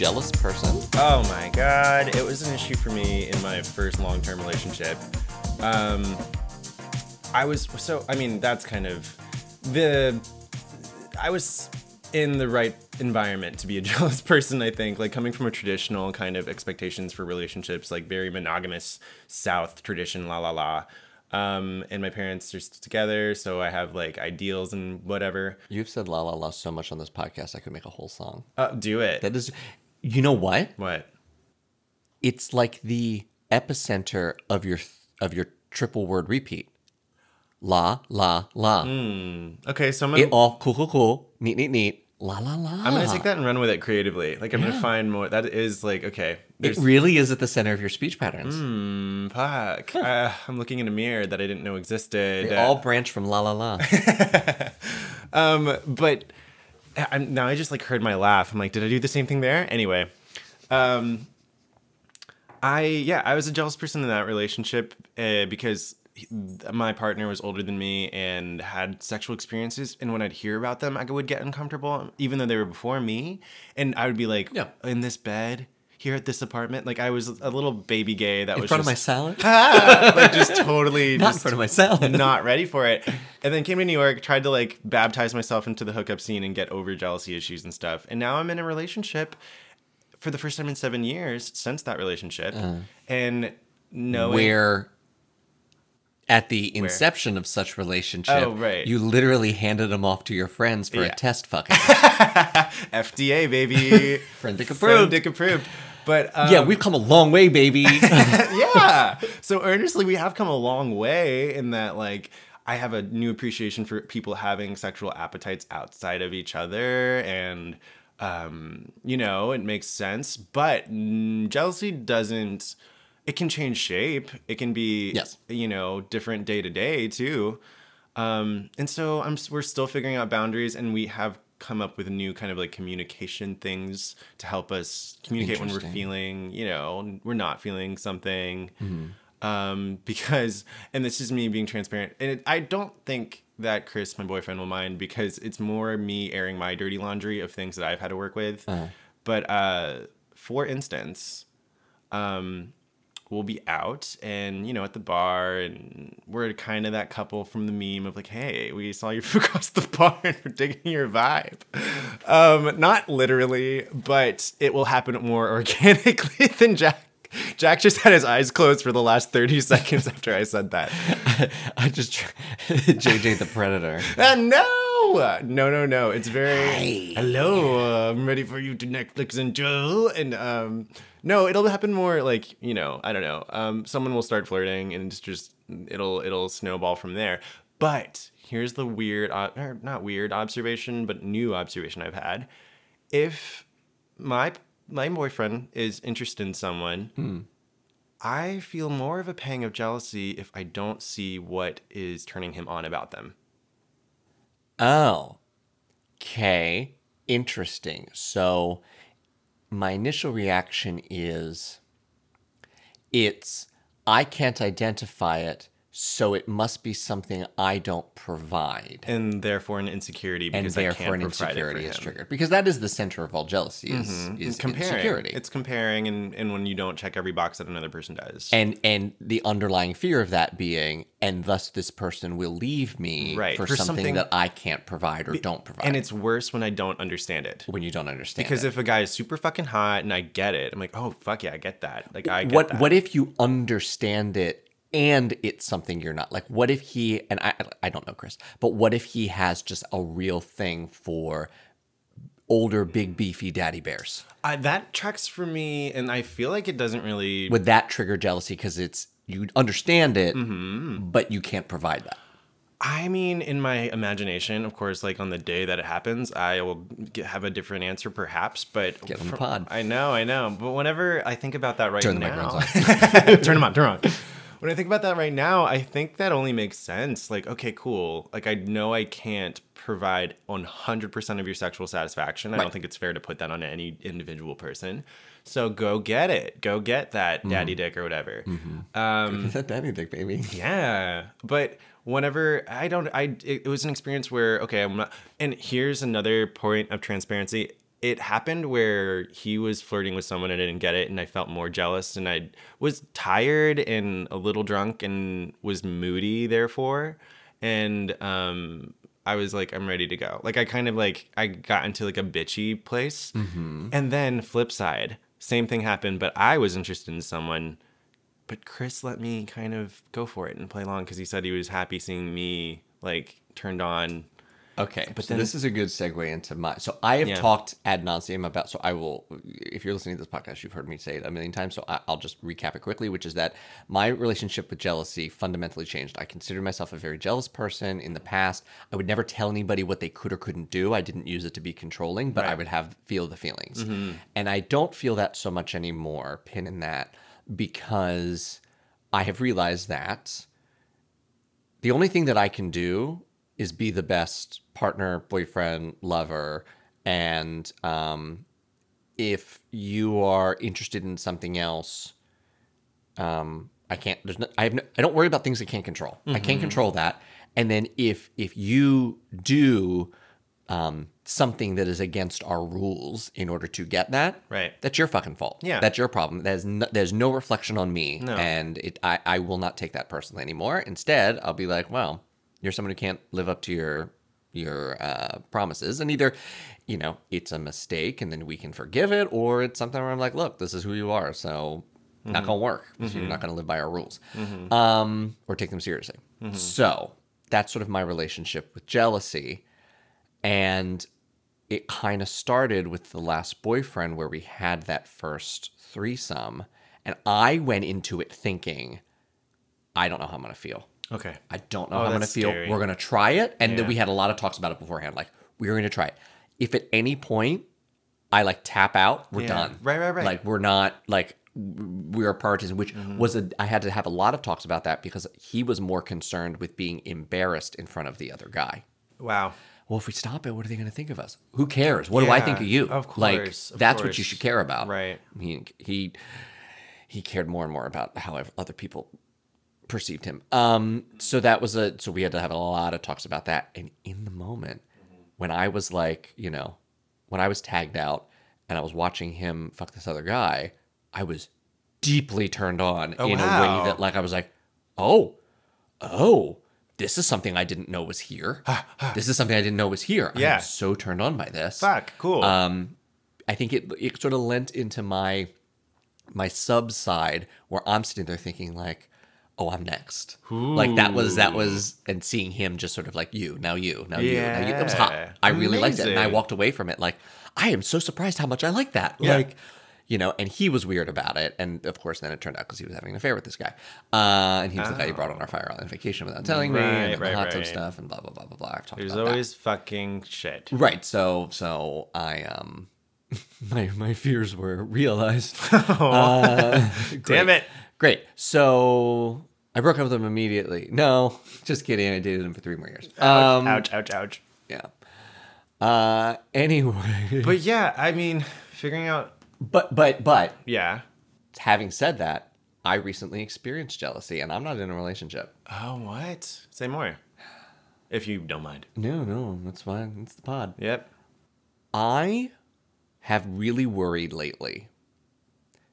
jealous person? Oh my god, it was an issue for me in my first long-term relationship. Um, I was so. I mean, that's kind of the. I was in the right environment to be a jealous person. I think, like coming from a traditional kind of expectations for relationships, like very monogamous South tradition, la la la. Um, and my parents are still together, so I have like ideals and whatever. You've said la la la so much on this podcast, I could make a whole song. Uh, do it. That is, you know what? what? It's like the epicenter of your of your triple word repeat. La la la. Okay, so I'm gonna, It all cool cool cool. Neat neat neat. La la la. I'm gonna take that and run with it creatively. Like I'm Yeah. gonna find more. That is like okay. It really is at the center of your speech patterns. Mm, fuck. Uh, I'm looking in a mirror that I didn't know existed. They all branch from la la la. um, but I'm, now I just like heard my laugh. I'm like, did I do the same thing there? Anyway, um, I yeah, I was a jealous person in that relationship uh, because my partner was older than me and had sexual experiences, and when I'd hear about them, I would get uncomfortable, even though they were before me, and I would be like, Yeah. in this bed. Here at this apartment, like I was a little baby gay that In was front of my just, salad. like just totally Not in front of my salad. not ready for it. And then came to New York, tried to like baptize myself into the hookup scene and get over jealousy issues and stuff. And now I'm in a relationship for the first time in seven years since that relationship. Uh-huh. and knowing where at the inception of such relationship, Oh, right. you literally handed them off to your friends for Yeah. a test fucking. FDA baby, Friend dick Friend approved. dick approved. But um, yeah, we've come a long way, baby. yeah. So earnestly, we have come a long way in that, like, I have a new appreciation for people having sexual appetites outside of each other, and um, you know, it makes sense. But mm, jealousy doesn't. It can change shape. It can be, Yes. you know, different day to day too. Um, and so I'm we're still figuring out boundaries, and we have come up with new kind of like communication things to help us communicate when we're feeling, you know, we're not feeling something. Um, because, and this is me being transparent, and it, I don't think that Chris, my boyfriend, will mind because it's more me airing my dirty laundry of things that I've had to work with. But uh, for instance, um, we'll be out and you know at the bar and we're kind of that couple from the meme of like hey we saw you across the bar and we're digging your vibe um not literally but it will happen more organically than jack jack just had his eyes closed for the last 30 seconds after i said that I just tr- JJ the Predator. Uh, no, no, no, no. It's very hello. uh, I'm ready for you to Netflix and chill. And um, no, it'll happen more like you know. I don't know. Um, someone will start flirting, and it's just it'll it'll snowball from there. But here's the weird, uh, or not weird observation, but new observation I've had. If my my boyfriend is interested in someone, I feel more of a pang of jealousy if I don't see what is turning him on about them. Oh, okay. Interesting. So, my initial reaction is it's, I can't identify it, so it must be something I don't provide. and therefore an insecurity And because I therefore, an insecurity is triggered. Because that is the center of all jealousy is, mm-hmm. is comparing. insecurity. It's comparing, and, and when you don't check every box that another person does. and and the underlying fear of that being, and thus this person will leave me Right, for, for something, something- that I can't provide or don't provide. and it's worse when I don't understand it. when you don't understand Because it. if a guy is super fucking hot and I get it, I'm like, oh fuck yeah, I get that. Like I get what that. what if you understand it and it's something you're not like what if he and i i don't know chris but what if he has just a real thing for older big beefy daddy bears I, that tracks for me, and I feel like it doesn't really. would that trigger jealousy because it's you understand it Mm-hmm. but you can't provide that I mean, in my imagination, of course, like on the day that it happens, I will get, have a different answer, perhaps. But Get on the pod. I know, I know. But whenever I think about that right Turn the now, turn them on, turn 'em on. When I think about that right now, I think that only makes sense. Like, okay, cool. Like, I know I can't provide 100% of your sexual satisfaction. I Right. don't think it's fair to put that on any individual person. So go get it. Go get that daddy dick or whatever. Um, Is that daddy dick, baby? yeah, but whenever I don't, I it, it was an experience where okay, I'm not. And here's another point of transparency. It happened where he was flirting with someone and I didn't get it, and I felt more jealous, and I was tired and a little drunk and was moody, therefore, and um. I was like, I'm ready to go. Like, I kind of like, I got into like a bitchy place. And then, flip side, same thing happened, but I was interested in someone but Chris let me kind of go for it and play along because he said he was happy seeing me like turned on. Okay, but then- this is a good segue into my. So I have Yeah. talked ad nauseum about. So I will, if you're listening to this podcast, you've heard me say it a million times. So I, I'll just recap it quickly, which is that my relationship with jealousy fundamentally changed. I considered myself a very jealous person in the past. I would never tell anybody what they could or couldn't do. I didn't use it to be controlling, but I would have feel the feelings, mm-hmm. and I don't feel that so much anymore. Pin in that because I have realized that the only thing that I can do is be the best partner, boyfriend, lover, and um, if you are interested in something else, um, I can't. There's no. I have. No, I don't worry about things I can't control. I can't control that. And then if if you do um, something that is against our rules in order to get that, Right. That's your fucking fault. Yeah. that's your problem. There's no, there's no reflection on me, No. and it I I will not take that personally anymore. Instead, I'll be like, well, you're someone who can't live up to your your uh, promises, and either you know it's a mistake, and then we can forgive it, or it's something where I'm like, look, this is who you are, so not gonna work. So you're not gonna live by our rules, um, or take them seriously. So that's sort of my relationship with jealousy, and it kind of started with the last boyfriend where we had that first threesome, and I went into it thinking, I don't know how I'm gonna feel. Okay. I don't know Oh, how I'm going to feel. scary. We're going to try it. And then we had a lot of talks about it beforehand. Like, we're going to try it. If at any point I like tap out, we're Yeah. done. Right, right, right. Like, we're not, like, we are prioritizing, which Mm-hmm. was a, I had to have a lot of talks about that because he was more concerned with being embarrassed in front of the other guy. Wow. Well, if we stop it, what are they going to think of us? Who cares? What do I think of you? of like course, of that's what you should care about. Right. He he he cared more and more about how other people perceived him. Um. So that was a. So we had to have a lot of talks about that. And in the moment, when I was like, you know, when I was tagged out and I was watching him fuck this other guy, I was deeply turned on Oh, in a way that like I was like, oh, oh, this is something I didn't know was here. this is something I didn't know was here. Yeah. I'm so turned on by this. Fuck. Cool. Um, I think it it sort of lent into my my sub side where I'm sitting there thinking like, oh, I'm next. Like that was that was and seeing him just sort of like you now you now you now you. It was hot. I really liked it, and I walked away from it like I am so surprised how much I like that. Yeah. Like. You know, and he was weird about it, and of course, then it turned out because he was having an affair with this guy, uh, and he was the guy who brought on our fire island vacation without telling me, and right, the hot tub stuff, and blah blah blah blah blah. I've talked There's about that. always fucking shit. Right. So so I um my my fears were realized. Damn it. Great. So I broke up with him immediately. No, just kidding. I dated him for three more years. Um ouch, ouch, ouch. yeah. Uh anyway. But yeah, I mean, figuring out. But but but Yeah. having said that, I recently experienced jealousy and I'm not in a relationship. Oh, what? Say more. If you don't mind. No, no, that's fine. It's the pod. Yep. I have really worried lately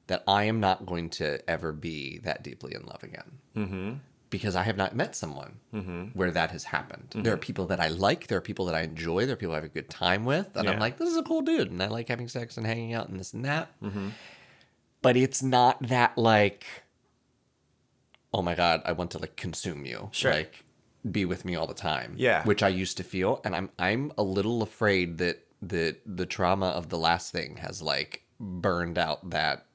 that I am not going to ever be that deeply in love again. Mm-hmm. Because I have not met someone mm-hmm. where that has happened. Mm-hmm. There are people that I like, there are people that I enjoy, there are people I have a good time with, and I'm like, this is a cool dude, and I like having sex and hanging out and this and that. Mm-hmm. But it's not that like, oh my god, I want to like consume you, Sure. like be with me all the time. Yeah. which I used to feel, and I'm I'm a little afraid that that the trauma of the last thing has like burned out that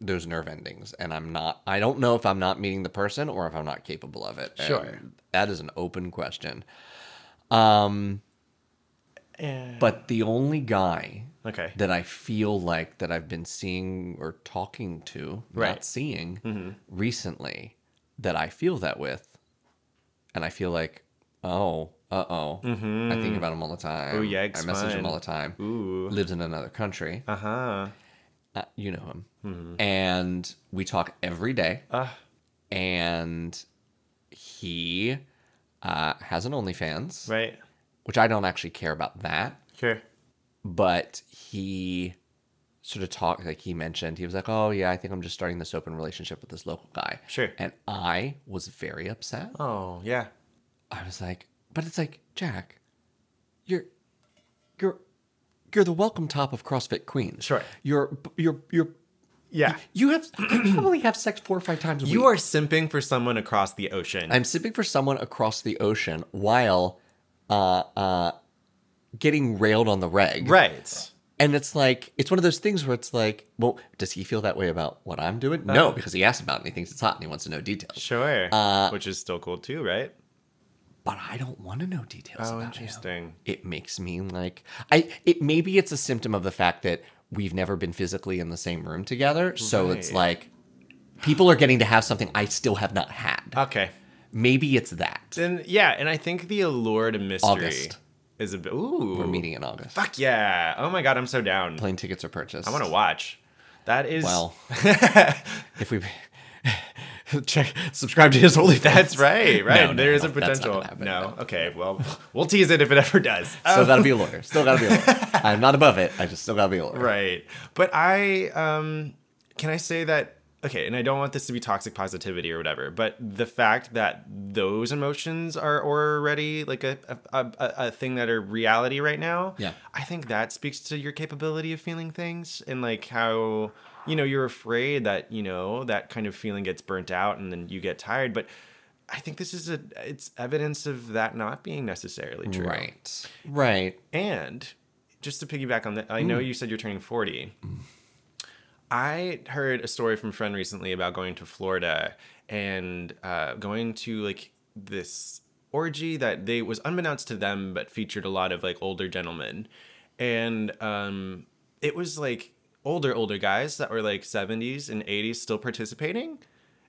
those nerve endings, and I'm not. I don't know if I'm not meeting the person or if I'm not capable of it. Sure. And that is an open question. Um, Yeah. but the only guy Okay. that I feel like that I've been seeing or talking to, not Right. seeing Mm-hmm. recently, that I feel that with, and I feel like, oh, uh oh, I think about him all the time. Oh, yikes, I message him all the time. Ooh. Lives in another country. Uh huh. Uh, you know him, and we talk every day. Ah. and he uh, has an OnlyFans, Right. which I don't actually care about that, Sure. but he sort of talked like he mentioned he was like, "Oh yeah, I think I'm just starting this open relationship with this local guy." Sure. and I was very upset. Oh yeah. I was like, "But it's like Jack, you're you're you're the welcome top of CrossFit Queens. Sure. You're you're you're." Yeah. You have you probably have sex four or five times a week. You are simping for someone across the ocean. I'm simping for someone across the ocean while uh, uh, getting railed on the reg. right. And it's like, it's one of those things where it's like, well, does he feel that way about what I'm doing? Uh. no, because he asked about it and he thinks it's hot and he wants to know details. Sure. Uh, Which is still cool too, right? But I don't want to know details Oh, about him. interesting. It makes me like, I, it maybe it's a symptom of the fact that we've never been physically in the same room together. So it's like, people are getting to have something I still have not had. Okay. Maybe it's that. Then yeah, and I think the allure to mystery August. is a bit. Ooh. We're meeting in August. Fuck yeah! Oh my god, I'm so down. Plane tickets are purchased. I want to watch. That is. Well, if we check, subscribe to his OnlyFans. That's right, right. No, no, there is no, a potential. no. Okay. Well, we'll tease it if it ever does. Still Um, gotta be a lawyer. Still gotta be a lawyer. I'm not above it. I just still gotta be a lawyer. right. But I um can I say that okay, and I don't want this to be toxic positivity or whatever, but the fact that those emotions are already like a a, a, a thing that are reality right now, Yeah. I think that speaks to your capability of feeling things and like how you know you're afraid that you know that kind of feeling gets burnt out and then you get tired, but I think this is a it's evidence of that not being necessarily true. Right. Right. And just to piggyback on that, I know you said you're turning 40. I heard a story from a friend recently about going to Florida and uh, going to like this orgy that they was unbeknownst to them, but featured a lot of like older gentlemen, and um, it was like older older guys that were like 70s and 80s still participating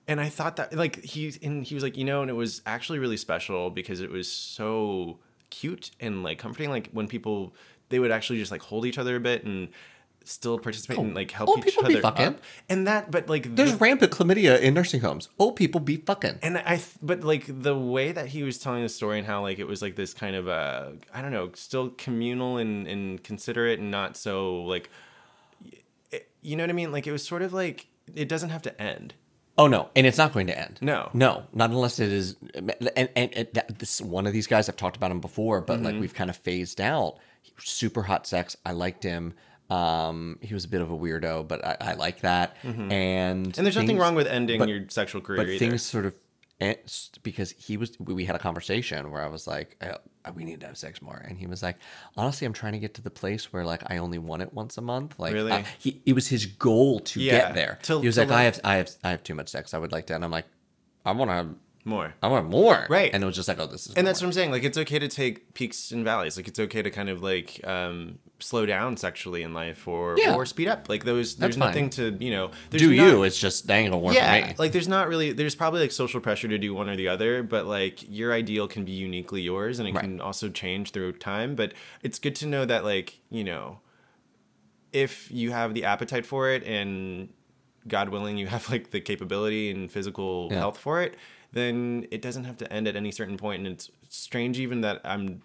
and i thought that like he and he was like you know and it was actually really special because it was so cute and like comforting like when people they would actually just like hold each other a bit and still participate and like help old each people be other fucking. up and that but like There's the- rampant chlamydia in nursing homes. Old people be fucking. and I, th- but like the way that he was telling the story and how like it was like this kind of uh, I don't know, still communal and and considerate and not so like, you know what I mean? Like it was sort of like it doesn't have to end. Oh no, and it's not going to end. No. no, not unless it is. And and, and that, this one of these guys I've talked about him before, but Mm-hmm. like we've kind of phased out. Super hot sex. I liked him. Um, he was a bit of a weirdo, but I, I like that. And Mm-hmm. And there's nothing wrong with ending but- your sexual career but either. things sort of eh, because he was we had a conversation where I was like eh, we need to have sex more and he was like honestly I'm trying to get to the place where like I only want it once a month like Really? I- he it was his goal to Yeah, get there to- he was to like I have I have I have too much sex I would like to and I'm like I want to have More. I want more Right. and it was just like oh this is And more. that's what I'm saying. Like it's okay to take peaks and valleys. Like it's okay to kind of like um, slow down sexually in life or Yeah. or speed up. Like those there's fine. nothing to you know. There's do not- you it's just dang it'll work for yeah me like there's not really there's probably like social pressure to do one or the other but like your ideal can be uniquely yours and it Right. can also change through time but it's good to know that like you know if you have the appetite for it and god willing you have like the capability and physical Yeah. health for it then it doesn't have to end at any certain point and it's strange even that i'm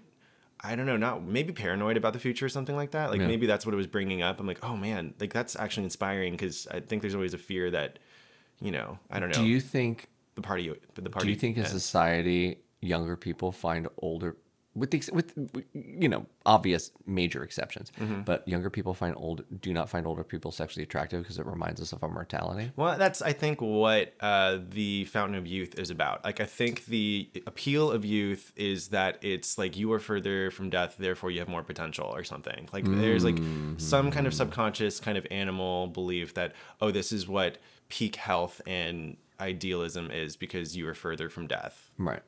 I don't know, not maybe paranoid about the future or something like that. Like Yeah. maybe that's what it was bringing up. I'm like, oh man, like that's actually inspiring because I think there's always a fear that, you know, I don't know, do you think the party, the party. Do you think in society younger people find older with the with you know obvious major exceptions, Mm-hmm. but younger people find old do not find older people sexually attractive because it reminds us of our mortality? Well, that's I think what uh, the Fountain of Youth is about. Like I think the appeal of youth is that it's like you are further from death, therefore you have more potential or something. Like there's like some kind of subconscious kind of animal belief that oh this is what peak health and idealism is because you are further from death. Right.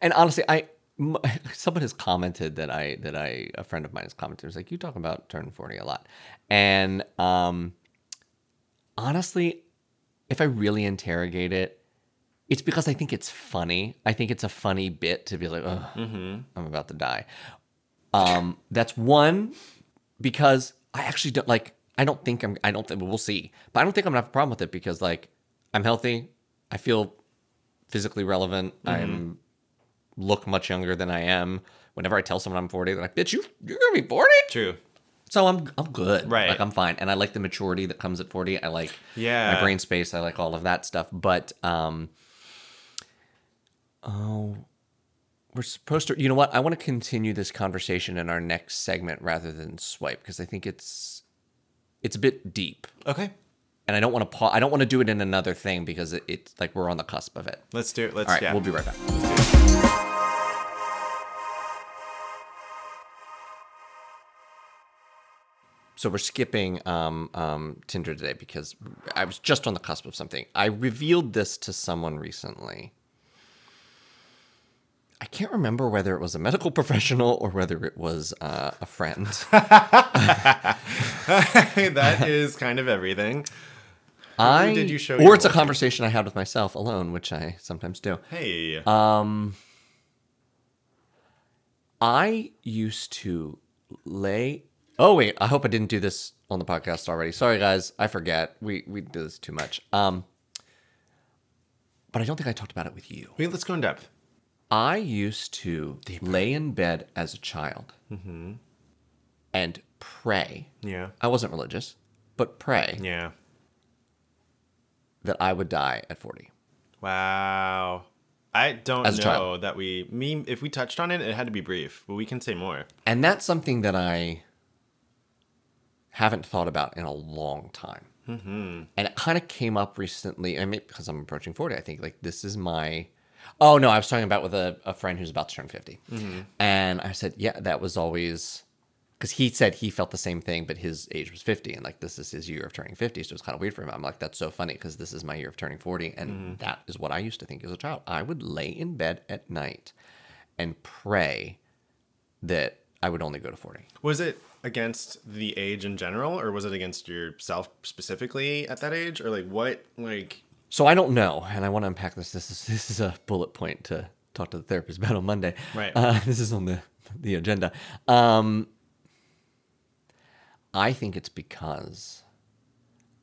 And honestly, I someone has commented that I that I a friend of mine has commented was like you talk about turning 40 a lot. And um honestly, if I really interrogate it, it's because I think it's funny. I think it's a funny bit to be like, oh, I'm about to die. Um, that's one because I actually don't like. I don't think I'm. I don't think we'll see, but I don't think I'm gonna have a problem with it because like I'm healthy. I feel physically relevant. I'm look much younger than I am. Whenever I tell someone I'm 40, they're like, "Bitch, you you're gonna be 40." True. So I'm I'm good. Right. Like I'm fine. And I like the maturity that comes at 40. I like Yeah. my brain space. I like all of that stuff. But um oh we're supposed to you know what? I want to continue this conversation in our next segment rather than swipe because I think it's it's a bit deep. Okay. And I don't want to pa- I don't want to do it in another thing because it, it's like we're on the cusp of it. Let's do it. Let's All right, yeah. we'll be right back. So we're skipping um, um, Tinder today because I was just on the cusp of something. I revealed this to someone recently. I can't remember whether it was a medical professional or whether it was uh, a friend. that is kind of everything. I did you show or it's a conversation I had with myself alone, which I sometimes do. Hey. Um, I used to lay. Oh wait, I hope I didn't do this on the podcast already. Sorry guys, I forget. We we do this too much. Um, but I don't think I talked about it with you. Wait, let's go in depth. I used to lay in bed as a child and pray. Yeah. I wasn't religious, but pray Yeah. That I would die at forty. Wow. I don't As know that we me if we touched on it, it had to be brief, but we can say more. And that's something that I haven't thought about in a long time. Mm-hmm. And it kind of came up recently. I mean, because I'm approaching 40, I think like this is my. Oh, no, I was talking about with a, a friend who's about to turn 50. And I said, yeah, that was always. Because he said he felt the same thing, but his age was 50. And like, this is his year of turning 50. So it's kind of weird for him. I'm like, that's so funny because this is my year of turning 40. And that is what I used to think as a child. I would lay in bed at night and pray that I would only go to 40. Was it against the age in general, or was it against yourself specifically at that age, or like what? Like So I don't know, and I want to unpack this. This is this is a bullet point to talk to the therapist about on Monday. Right. Uh, this is on the the agenda. Um, I think it's because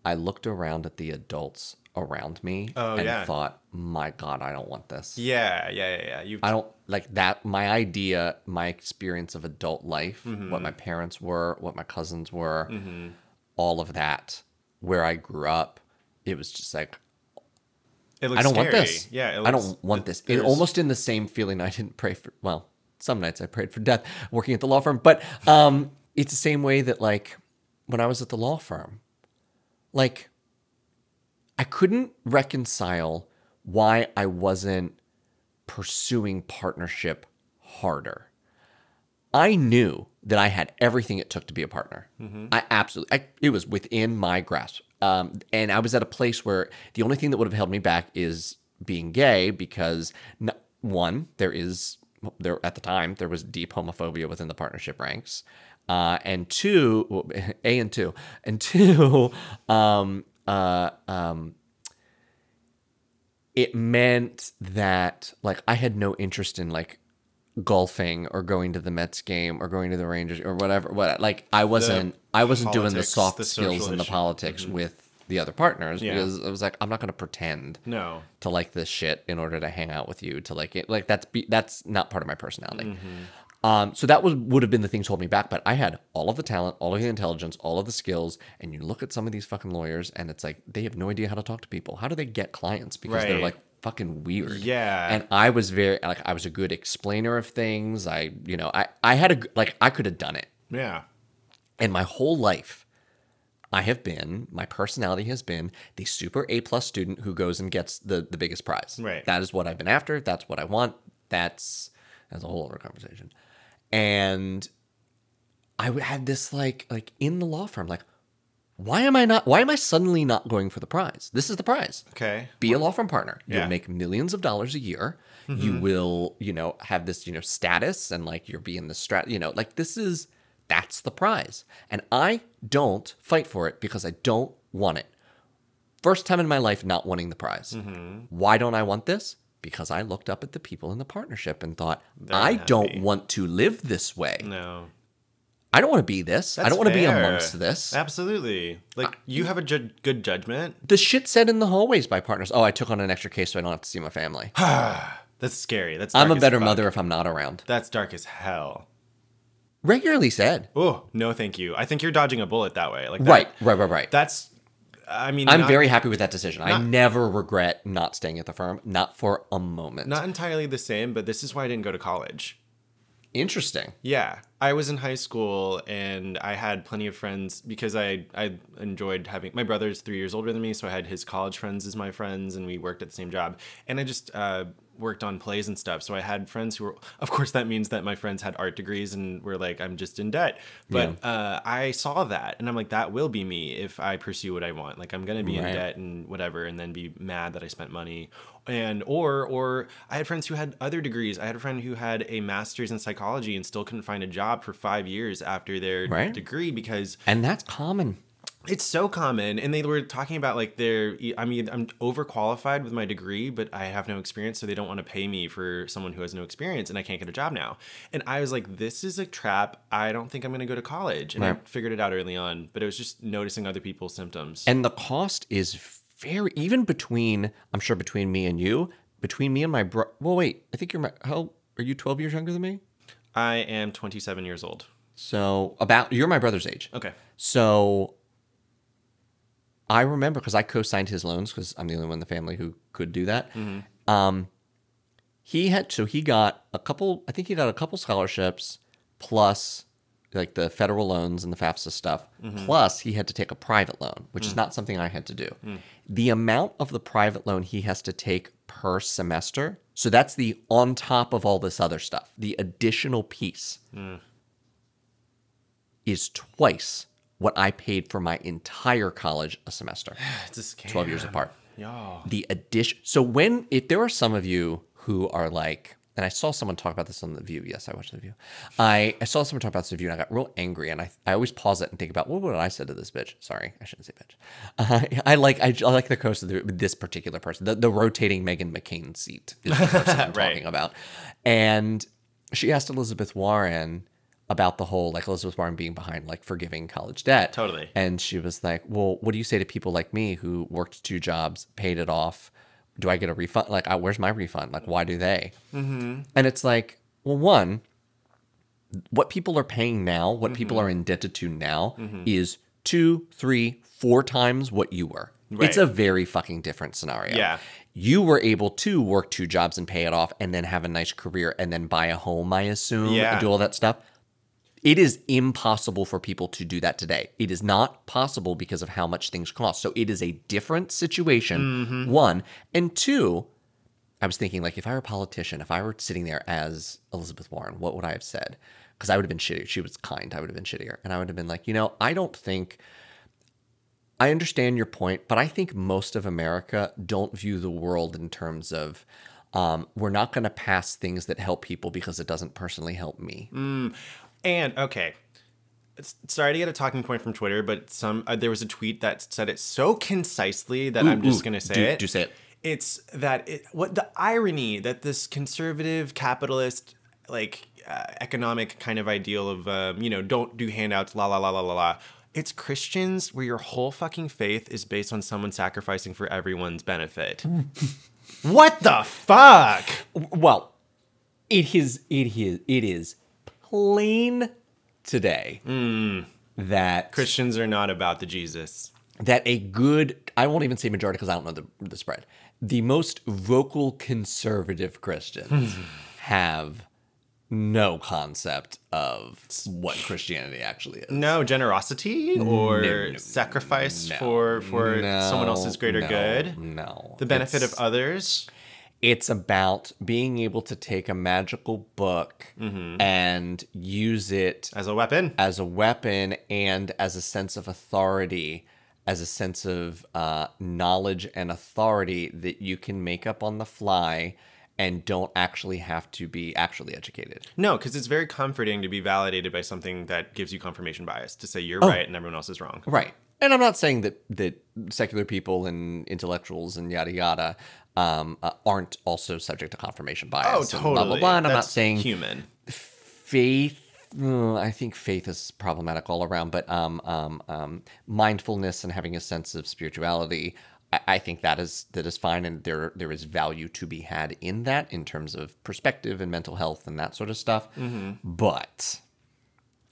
I looked around at the adults around me Oh, and yeah. thought, "My God, I don't want this. yeah, yeah, yeah, yeah. You I don't like that. My idea, my experience of adult life, Mm-hmm. what my parents were, what my cousins were, all of that, where I grew up, it was just like it looks I don't want this. Yeah, it I don't want this. It almost in the same feeling. I didn't pray for. Well, some nights I prayed for death working at the law firm, but um, it's the same way that like when I was at the law firm, like I couldn't reconcile why I wasn't pursuing partnership harder. I knew that I had everything it took to be a partner. I absolutely, I, it was within my grasp. Um, and I was at a place where the only thing that would have held me back is being gay because n- one, there is there at the time there was deep homophobia within the partnership ranks, uh, and two, well, a and two, and two, um, uh, um, it meant that like I had no interest in like golfing or going to the Mets game or going to the Rangers or whatever. What like I wasn't I wasn't doing the soft the skills and the politics with the other partners Yeah. because I was like I'm not going to pretend no. to like this shit in order to hang out with you to like it like that's be, that's not part of my personality. Um, so that was would have been the things holding me back, but I had all of the talent, all of the intelligence, all of the skills, and you look at some of these fucking lawyers, and it's like they have no idea how to talk to people. How do they get clients? Because they're like fucking weird. Yeah. And I was very like I was a good explainer of things. I you know I I had a like I could have done it, Yeah. and my whole life. I have been, my personality has been the super A plus student who goes and gets the the biggest prize. Right. That is what I've been after. That's what I want. That's that's a whole other conversation. And I had this like like in the law firm, like, why am I not? Why am I suddenly not going for the prize? This is the prize. Okay. Be a law firm partner. Yeah. You'll make millions of dollars a year. You will, you know, have this, you know, status and like you're being the strat, you know, like this is that's the prize. And I don't fight for it because I don't want it. first time in my life not wanting the prize. Mm-hmm. Why don't I want this? Because I looked up at the people in the partnership and thought, They're I happy. don't want to live this way. No. I don't want to be this. I don't want to be amongst this. Absolutely. Like you have a ju- good judgment. The shit said in the hallways by partners. Oh, I took on an extra case so I don't have to see my family. That's scary. That's I'm a better fuck. mother if I'm not around. That's dark as hell. Regularly said. Oh no, thank you. I think you're dodging a bullet that way. Like that, Right, right, right, right. That's. I mean, I'm not- very happy with that decision. I never regret not staying at the firm, not for a moment. not entirely the same, but this is why I didn't go to college. Interesting. Yeah, I was in high school and I had plenty of friends because I I enjoyed having my brother's three years older than me, so I had his college friends as my friends, and we worked at the same job. And I just uh, worked on plays and stuff, so I had friends who were. Of course, that means that my friends had art degrees and were like, I'm just in debt. But uh, I saw that, and I'm like, that will be me if I pursue what I want. Like I'm gonna be Right. in debt and whatever, and then be mad that I spent money. And or or I had friends who had other degrees. I had a friend who had a master's in psychology and still couldn't find a job for five years after their Right. degree because And that's common. It's so common. And they were talking about like their. I mean, I'm overqualified with my degree, but I have no experience, so they don't want to pay me for someone who has no experience, and I can't get a job now. And I was like, this is a trap. I don't think I'm going to go to college. And I figured it out early on, but it was just noticing other people's symptoms. And the cost is very even between I'm sure between me and you, between me and my bro. Well, wait, I think you're my how are you 12 years younger than me? I am 27 years old. So about you're my brother's age. Okay. So I remember because I co-signed his loans because I'm the only one in the family who could do that. Mm-hmm. Um, he had so he got a couple. I think he got a couple scholarships plus like the federal loans and the FAFSA stuff. Mm-hmm. Plus he had to take a private loan, which is mm. not something I had to do. Mm. The amount of the private loan he has to take per semester. So that's the on top of all this other stuff. The additional piece mm. is twice what I paid for my entire college a semester, It's a scam. 12 years apart. The addition. So when, if there are some of you who are like, and I saw someone talk about this on The View. Yes, I watched The View. I, I saw someone talk about this on The View and I got real angry. And I, I always pause it and think about, what would I say to this bitch? Sorry, I shouldn't say bitch. Uh, I like I, I like the coast of the, this particular person. The, the rotating Meghan McCain seat is the person I'm Right. talking about. And she asked Elizabeth Warren about the whole like Elizabeth Warren being behind like forgiving college debt. Totally. And she was like, "Well, what do you say to people like me who worked two jobs, paid it off? Do I get a refund? Like, I, where's my refund? Like, why do they?" Mm-hmm. And it's like, well, one, what people are paying now, what people Mm-hmm. are indebted to now, is two, three, four times what you were. It's a very fucking different scenario. Yeah. You were able to work two jobs and pay it off and then have a nice career and then buy a home, I assume, Yeah. and do all that stuff. It is impossible for people to do that today. It is not possible because of how much things cost. So it is a different situation, one. And two, I was thinking, like, if I were a politician, if I were sitting there as Elizabeth Warren, what would I have said? Because I would have been shittier. She was kind. I would have been shittier. And I would have been like, you know, I don't think. I understand your point, but I think most of America don't view the world in terms of um, we're not going to pass things that help people because it doesn't personally help me. And okay, sorry to get a talking point from Twitter, but some uh, there was a tweet that said it so concisely that I'm just ooh, gonna say do- it. do say it. It's that it, what the irony that this conservative capitalist like uh, economic kind of ideal of um, you know don't do handouts la la la la la la. It's Christians where your whole fucking faith is based on someone sacrificing for everyone's benefit. what the fuck? Well, it is it is it is plain today hmm. that Christians are not about the Jesus. that a good I won't even say majority because I don't know the, the spread. The most vocal conservative Christians have no concept of what Christianity actually is. No generosity or no, sacrifice no, for for someone else's greater no, good. No. The benefit It's- of others. It's about being able to take a magical book Mm-hmm. and use it as a weapon. as a weapon and as a sense of authority, as a sense of uh, knowledge and authority that you can make up on the fly and don't actually have to be actually educated. No, because it's very comforting to be validated by something that gives you confirmation bias to say Oh. you're right and everyone else is wrong. Right. And I'm not saying that that secular people and intellectuals and yada yada um, uh, aren't also subject to confirmation bias. Oh, totally. Blah blah blah. And I'm not saying human. faith. uh, I think faith is problematic all around, but um, um, um, mindfulness and having a sense of spirituality, I, I think that is that is fine, and there there is value to be had in that in terms of perspective and mental health and that sort of stuff. But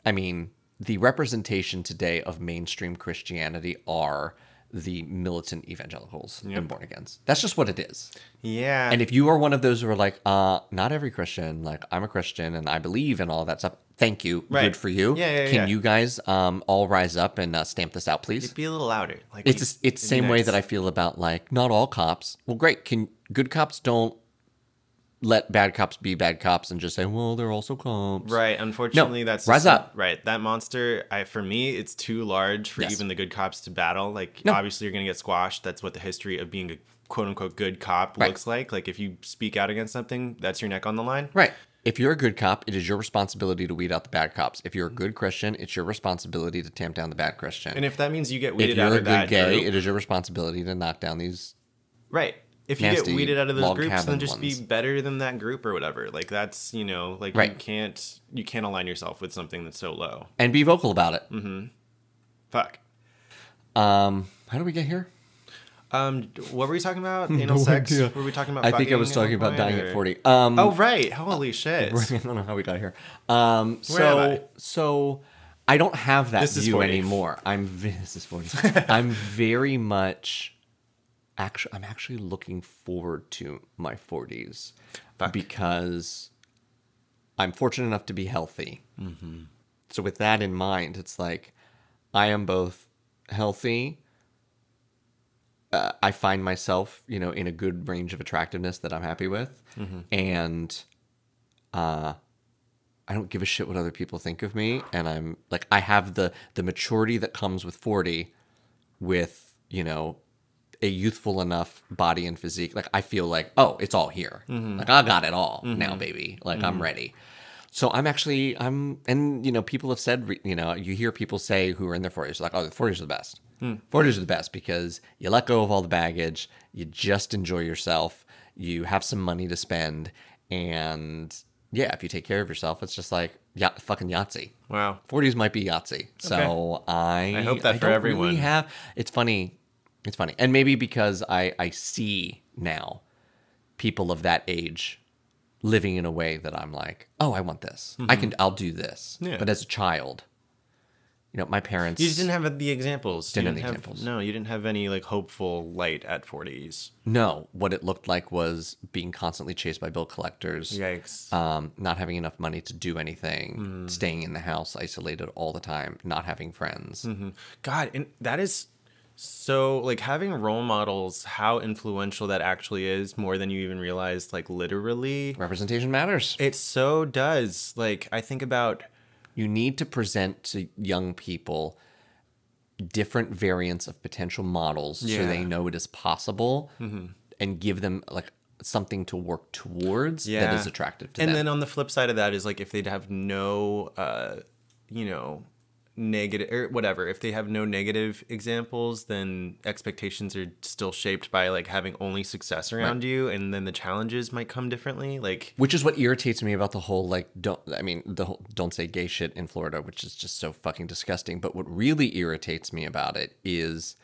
I mean, the representation today of mainstream Christianity are the militant evangelicals and born agains. That's just what it is. Yeah. And if you are one of those who are like, uh, not every Christian, like I'm a Christian and I believe in all that stuff, thank you. Right. Good for you. Yeah, yeah, Can yeah. you guys um, all rise up and uh, stamp this out, please? be a little louder. Like It's it's the same way that I I. feel about like not all cops. Well, great. Can good cops don't let bad cops be bad cops and just say, well, they're also cops. Right. Unfortunately, that's rise up. Right. That monster, I for me, it's too large for Yes. even the good cops to battle. Like, No. obviously, you're gonna get squashed. That's what the history of being a quote unquote good cop Right. looks like. Like, if you speak out against something, that's your neck on the line. Right. If you're a good cop, it is your responsibility to weed out the bad cops. If you're a good Christian, it's your responsibility to tamp down the bad Christian. And if that means you get weeded out, if you're out a good gay, group, it is your responsibility to knock down these right. If you get weeded out of those groups, then just ones. be better than that group or whatever. Like that's you know, like you can't you can't align yourself with something that's so low. and be vocal about it. Mm-hmm. Fuck. Um, how do we get here? Um, what were we talking about? Anal sex? Were we talking about? I think I was talking about dying or- at 40. Um, Oh right! Holy shit! I don't know how we got here. Um, so, I? so I don't have that This view 40. anymore. I'm this is 40. I'm very much actually I'm actually looking forward to my 40s Fuck. because I'm fortunate enough to be healthy. Mm-hmm. So with that in mind, it's like I am both healthy. Uh, I find myself, you know, in a good range of attractiveness that I'm happy with, Mm-hmm. and uh, I don't give a shit what other people think of me. And I'm like, I have the the maturity that comes with 40, with you know, a youthful enough body and physique. Like I feel like, oh, it's all here. Mm-hmm. Like I got it all mm-hmm. now, baby. Like I'm mm-hmm. ready. So I'm actually I'm and you know people have said you know you hear people say who are in their 40s like oh the 40s are the best. Hmm. 40s are the best because you let go of all the baggage, you just enjoy yourself, you have some money to spend, and yeah, if you take care of yourself, it's just like yeah, fucking Yahtzee. Wow. 40s might be Yahtzee. So I I hope that for don't everyone. Really have it's funny, it's funny, and maybe because I I see now people of that age living in a way that I'm like, oh, I want this. I can, I'll do this. Mm-hmm. Yeah. But as a child, you know, my parents. You just didn't have the examples. You Didn't have the examples. No, you didn't have any like hopeful light at forties. No, what it looked like was being constantly chased by bill collectors. Yikes. Um, not having enough money to do anything, Mm. staying in the house isolated all the time, not having friends. Mm-hmm. God, and that is so like having role models. How influential that actually is, more than you even realize. Like literally, Representation matters. it so does. Like I think about. you need to present to young people different variants of potential models so they know it is possible and give them like something to work towards that Yeah. is attractive to and them. And then on the flip side of that is like if they'd have no uh you know negative or whatever if they have no negative examples then expectations are still shaped by like having only success around you and then the challenges might come differently like which is what irritates me about the whole like don't I mean the whole don't say gay shit in Florida, which is just so fucking disgusting. But what really irritates me about it is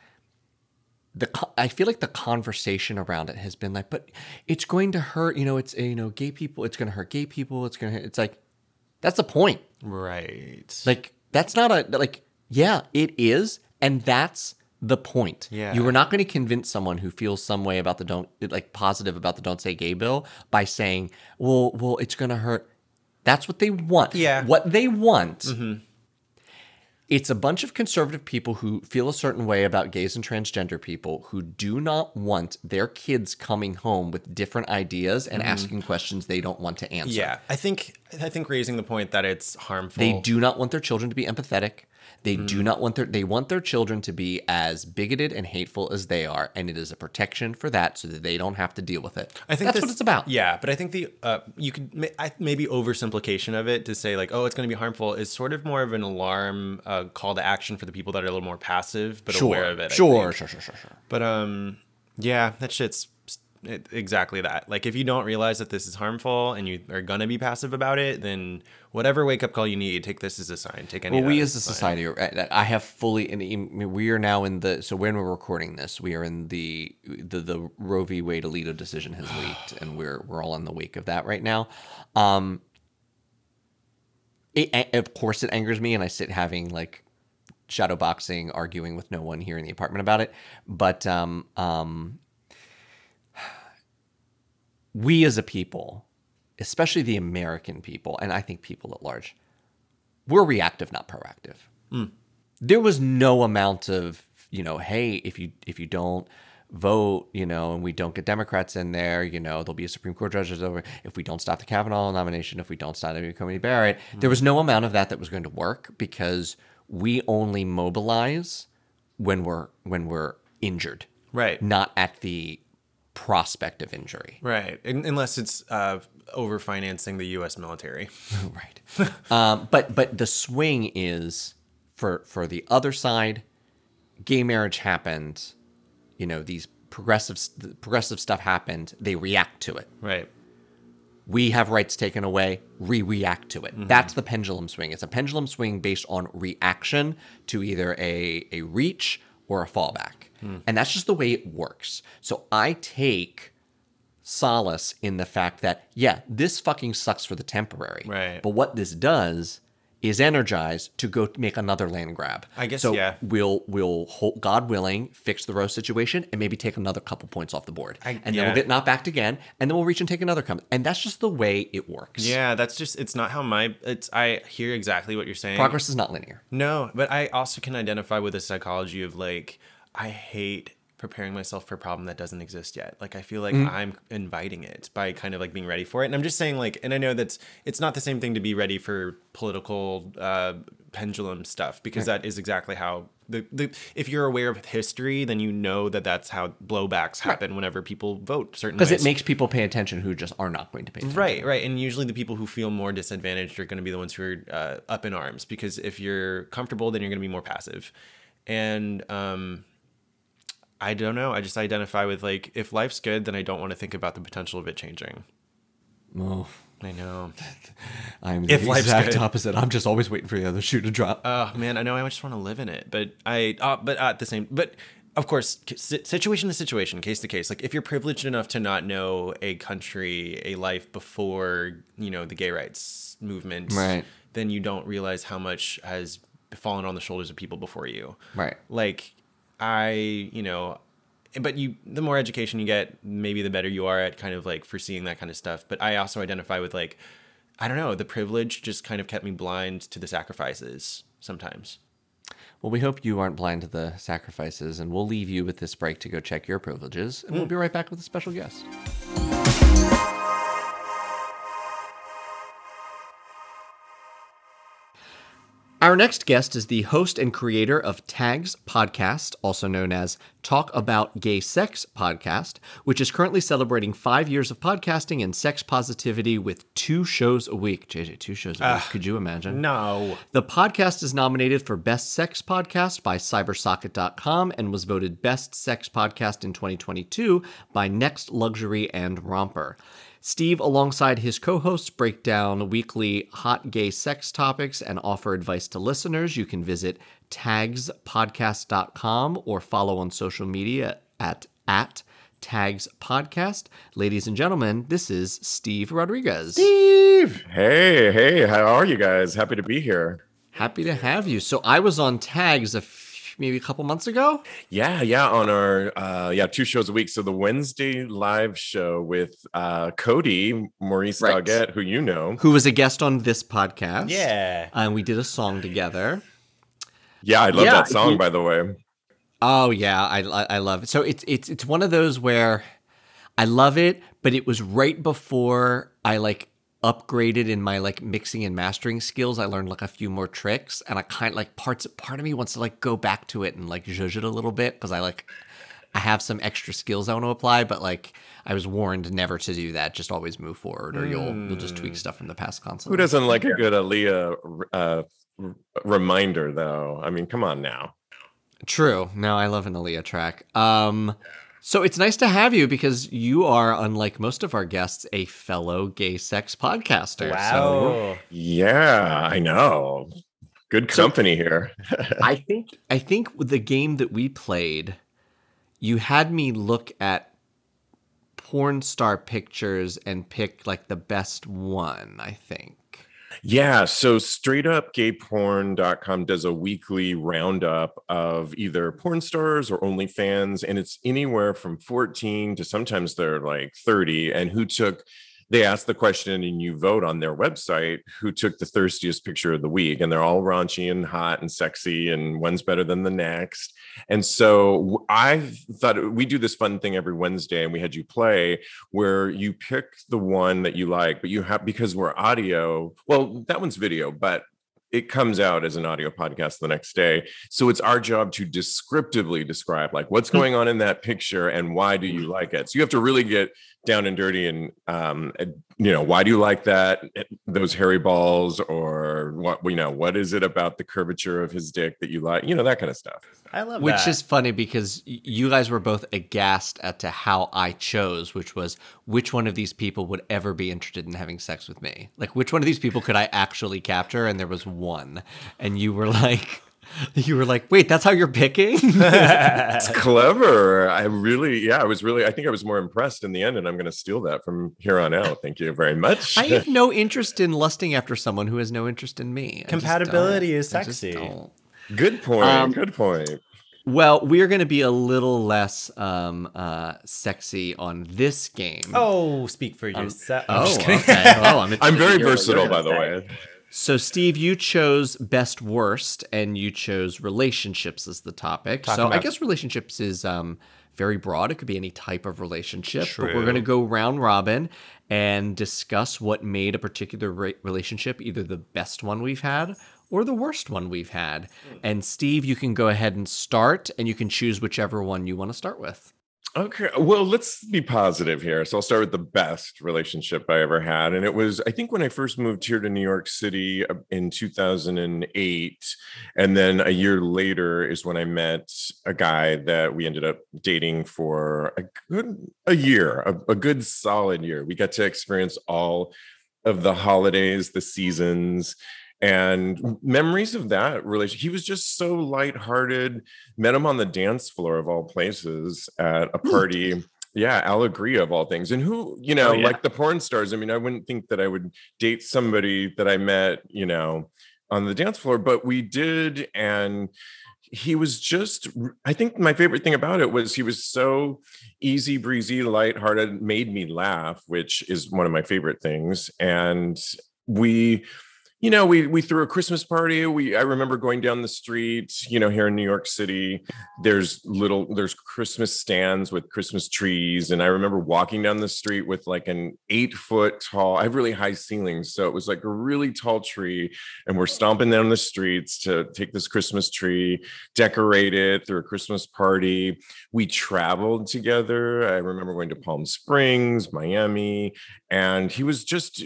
the I feel like the conversation around it has been like, but it's going to hurt. You know, it's you know, gay people. It's going to hurt gay people. It's going to. It's like that's the point. right Like that's not a like yeah, it is, and that's the point. Yeah. You are not going to convince someone who feels some way about the don't like positive about the don't say gay bill by saying, "Well, well, it's going to hurt." That's what they want. Yeah. Mm-hmm. What they want. It's a bunch of conservative people who feel a certain way about gays and transgender people who do not want their kids coming home with different ideas and mm-hmm. asking questions they don't want to answer. Yeah i think I think raising the point that it's harmful. They do not want their children to be empathetic. They Mm. do not want their they want their children to be as bigoted and hateful as they are, and it is a protection for that, so that they don't have to deal with it. I think that's this- what it's about. Yeah, but I think the uh, you could ma- I, maybe oversimplification of it to say like, oh, it's going to be harmful is sort of more of an alarm uh, call to action for the people that are a little more passive but Sure, aware of it. Sure, sure, sure, sure, sure. But um, yeah, that shit's it, exactly that. Like, if you don't realize that this is harmful and you are gonna be passive about it, then whatever wake up call you need, take this as a sign. Take any. Well, we as a as sign. society, I have fully, and we are now in the. So when we're recording this, we are in the the, the Roe v. Wade Alito decision has leaked, and we're we're all in the wake of that right now. Um, it, of course, it angers me, and I sit having like shadow boxing, arguing with no one here in the apartment about it. But um, um, we as a people, especially the American people, and I think people at large, we're reactive, not proactive. Hmm. There was no amount of, you know, hey, if you if you don't vote, you know, and we don't get Democrats in there, you know, there'll be a Supreme Court judge over. If we don't stop the Kavanaugh nomination, if we don't stop Amy Coney Barrett, hmm. there was no amount of that that was going to work because we only mobilize when we're when we're injured, Right. not at the prospect of injury. Right. Un- Unless it's uh, over financing the U.S. military. right. um, but but the swing is for for the other side. Gay marriage happened. You know these progressive the progressive stuff happened. They react to it. Right. We have rights taken away. We react to it. That's the pendulum swing. It's a pendulum swing based on reaction to either a a reach or a fallback, hmm. and that's just the way it works. So I take solace in the fact that yeah, this fucking sucks for the temporary. Right. But what this does is energized to go make another land grab. I guess, so. yeah. We'll we'll hold, God willing fix the Roe situation and maybe take another couple points off the board, I- and then yeah. we'll get knocked back again, and then we'll reach and take another come. And that's just the way it works. Yeah, that's just it's not how my it's I hear exactly what you're saying. Progress is not linear. No, but I also can identify with the psychology of like I hate preparing myself for a problem that doesn't exist yet. Like I feel like I'm inviting it by kind of like being ready for it. And I'm just saying like and I know that's it's not the same thing to be ready for political uh pendulum stuff because that is exactly how the, the if you're aware of history then you know that that's how blowbacks happen whenever people vote certain Because it makes people pay attention who just are not going to pay attention. Right, right. And usually the people who feel more disadvantaged are going to be the ones who are uh, up in arms because if you're comfortable, then you're going to be more passive. And um, I don't know. I just identify with like, if life's good, then I don't want to think about the potential of it changing. Oh, I know. I'm the If exact good. opposite. I'm just always waiting for the other shoe to drop. Oh man, I know. I just want to live in it, but I. Uh, but at the same, but of course, situation to situation, case to case. Like if you're privileged enough to not know a country, a life before you know the gay rights movement, Right. Then you don't realize how much has fallen on the shoulders of people before you, Right. Like I, you know. But you, the more education you get, maybe the better you are at kind of like foreseeing that kind of stuff. But I also identify with like, I don't know, the privilege just kind of kept me blind to the sacrifices sometimes. Well, we hope you aren't blind to the sacrifices, and we'll leave you with this break to go check your privileges, and we'll hmm. be right back with a special guest. Our next guest is the host and creator of Tags Podcast, also known as Talk About Gay Sex Podcast, which is currently celebrating five years of podcasting and sex positivity with two shows a week. JJ, two shows a week. Could you imagine? No. The podcast is nominated for Best Sex Podcast by Cybersocket.com and was voted Best Sex Podcast in 2022 by Next Luxury and Romper. Steve, alongside his co hosts, break down weekly hot gay sex topics and offer advice to listeners. You can visit tagspodcast.com or follow on social media at, at Tags Podcast. Ladies and gentlemen, this is Steve Rodriguez. Steve. Hey, hey, how are you guys? Happy to be here. Happy to have you. So I was on Tags a f- maybe a couple months ago. Yeah, yeah, on our uh yeah, two shows a week. So the Wednesday live show with uh Cody, Maurice Right. Doggett, who you know. who was a guest on this podcast. Yeah. And we did a song together. Yeah, I love Yeah, that song he- by the way. Oh yeah, I, I I love it. So it's it's it's one of those where I love it, but it was right before I like upgraded in my like mixing and mastering skills. I learned like a few more tricks, and I kind of like parts. Part of me wants to like go back to it and like zhuzh it a little bit because I like I have some extra skills I want to apply, but like I was warned never to do that. Just always move forward, or you'll you'll just tweak stuff from the past console. Who doesn't like a good Aaliyah uh, reminder, though? I mean, come on now. True. No, I love an Aaliyah track. Um, so it's nice to have you because you are, unlike most of our guests, a fellow gay sex podcaster. So Wow. Yeah, I know. Good company here. I think I think with the game that we played, you had me look at porn star pictures and pick like the best one, I think. Yeah, so straightupgayporn.com does a weekly roundup of either porn stars or OnlyFans, and it's anywhere from 14 to sometimes they're like 30. And who took, they ask the question and you vote on their website who took the thirstiest picture of the week. And they're all raunchy and hot and sexy, and one's better than the next. And so I thought uh, we do this fun thing every Wednesday, and we had you play where you pick the one that you like, but you have because we're audio. Well, that one's video, but it comes out as an audio podcast the next day. So it's our job to descriptively describe like what's hmm. going on in that picture and why do you like it. So you have to really get down and dirty and um you know why do you like that those hairy balls or what you know what is it about the curvature of his dick that you like you know that kind of stuff I love Which that. is funny because you guys were both aghast at to how I chose, which was which one of these people would ever be interested in having sex with me. Like which one of these people could I actually capture? And there was one, and you were like, you were like, wait, that's how you're picking? it's clever i really yeah i was really i think i was more impressed in the end and i'm going to steal that from here on out thank you very much I have no interest in lusting after someone who has no interest in me. I Compatibility is sexy. good point Um, good point Well, we're going to be a little less um, uh, sexy on this game. Oh, speak for yourself. I'm oh, just okay. Oh, I'm, i'm very versatile by the say. way So, Steve, you chose best worst, and you chose relationships as the topic. Talking so, I guess relationships is um, very broad. It could be any type of relationship. True. But we're going to go round robin and discuss what made a particular re- relationship either the best one we've had or the worst one we've had. And Steve, you can go ahead and start, and you can choose whichever one you want to start with. Okay. Well, let's be positive here. So I'll start with the best relationship I ever had. And it was, I think, when I first moved here to New York City uh, in 2008. And then a year later is when I met a guy that we ended up dating for a good a year, a, a good solid year. We got to experience all of the holidays, the seasons, and memories of that relation. He was just so lighthearted. Met him on the dance floor of all places at a hmm. party. Yeah, Alegria of all things. And who, you oh, know, Oh, yeah. like the porn stars. I mean, I wouldn't think that I would date somebody that I met, you know, on the dance floor, but we did. And he was just, I think my favorite thing about it was he was so easy breezy, lighthearted, made me laugh, which is one of my favorite things. And we, you know, we we threw a Christmas party. We I remember going down the street, you know, here in New York City. There's little there's Christmas stands with Christmas trees, and I remember walking down the street with like an eight foot tall. I have really high ceilings, so it was like a really tall tree, and we're stomping down the streets to take this Christmas tree, decorate it through a Christmas party. We traveled together. I remember going to Palm Springs, Miami, and he was just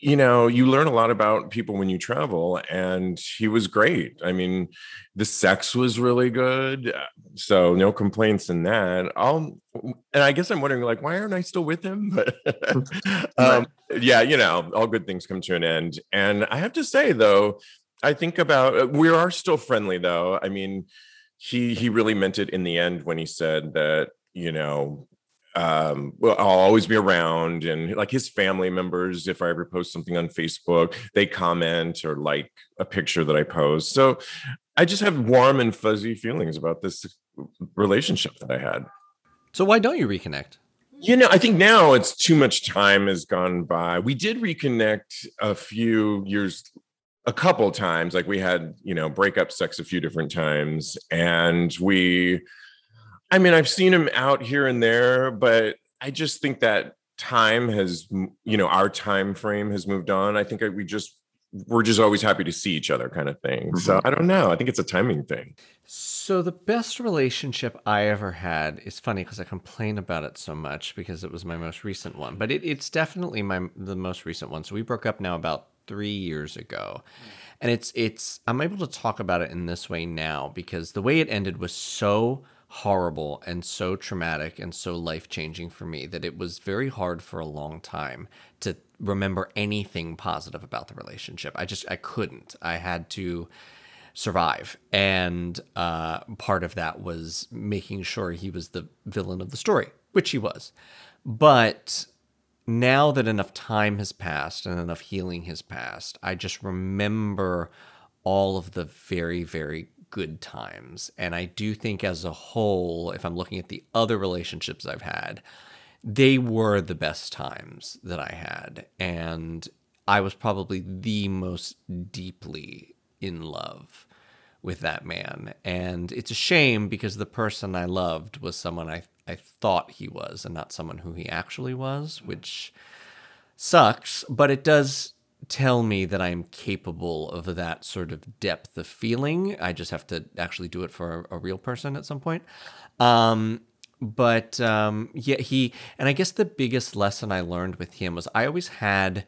you know you learn a lot about people when you travel and he was great. I mean the sex was really good uh, so no complaints in that. I'll and i guess i'm wondering like why aren't i still with him? But um yeah you know all good things come to an end. And i have to say though i think about uh, we are still friendly though. I mean he he really meant it in the end when he said that you know um well i'll always be around and like his family members if i ever post something on facebook they comment or like a picture that i post. So i just have warm and fuzzy feelings about this relationship that i had. So, why don't you reconnect? you know i think now it's too much time has gone by. We did reconnect a few years a couple times. Like we had you know breakup sex a few different times and we i mean i've seen him out here and there but i just think that time has you know our time frame has moved on. I think uh, we just we're just always happy to see each other kind of thing. So mm-hmm. i don't know. I think it's a timing thing. So the best relationship I ever had is funny because I complain about it so much because it was my most recent one, but it, it's definitely my the most recent one. So we broke up now about three years ago, and it's it's I'm able to talk about it in this way now because the way it ended was so horrible and so traumatic and so life changing for me that it was very hard for a long time to remember anything positive about the relationship. I just I couldn't. I had to survive. And uh, part of that was making sure he was the villain of the story, which he was. But now that enough time has passed and enough healing has passed, I just remember all of the very, very good times. And I do think, as a whole, if I'm looking at the other relationships I've had, they were the best times that I had. And I was probably the most deeply in love with that man. And it's a shame because the person I loved was someone I, I thought he was and not someone who he actually was, which sucks, but it does tell me that I'm capable of that sort of depth of feeling. I just have to actually do it for a, a real person at some point. Um, but um, yeah, he, and I guess the biggest lesson I learned with him was I always had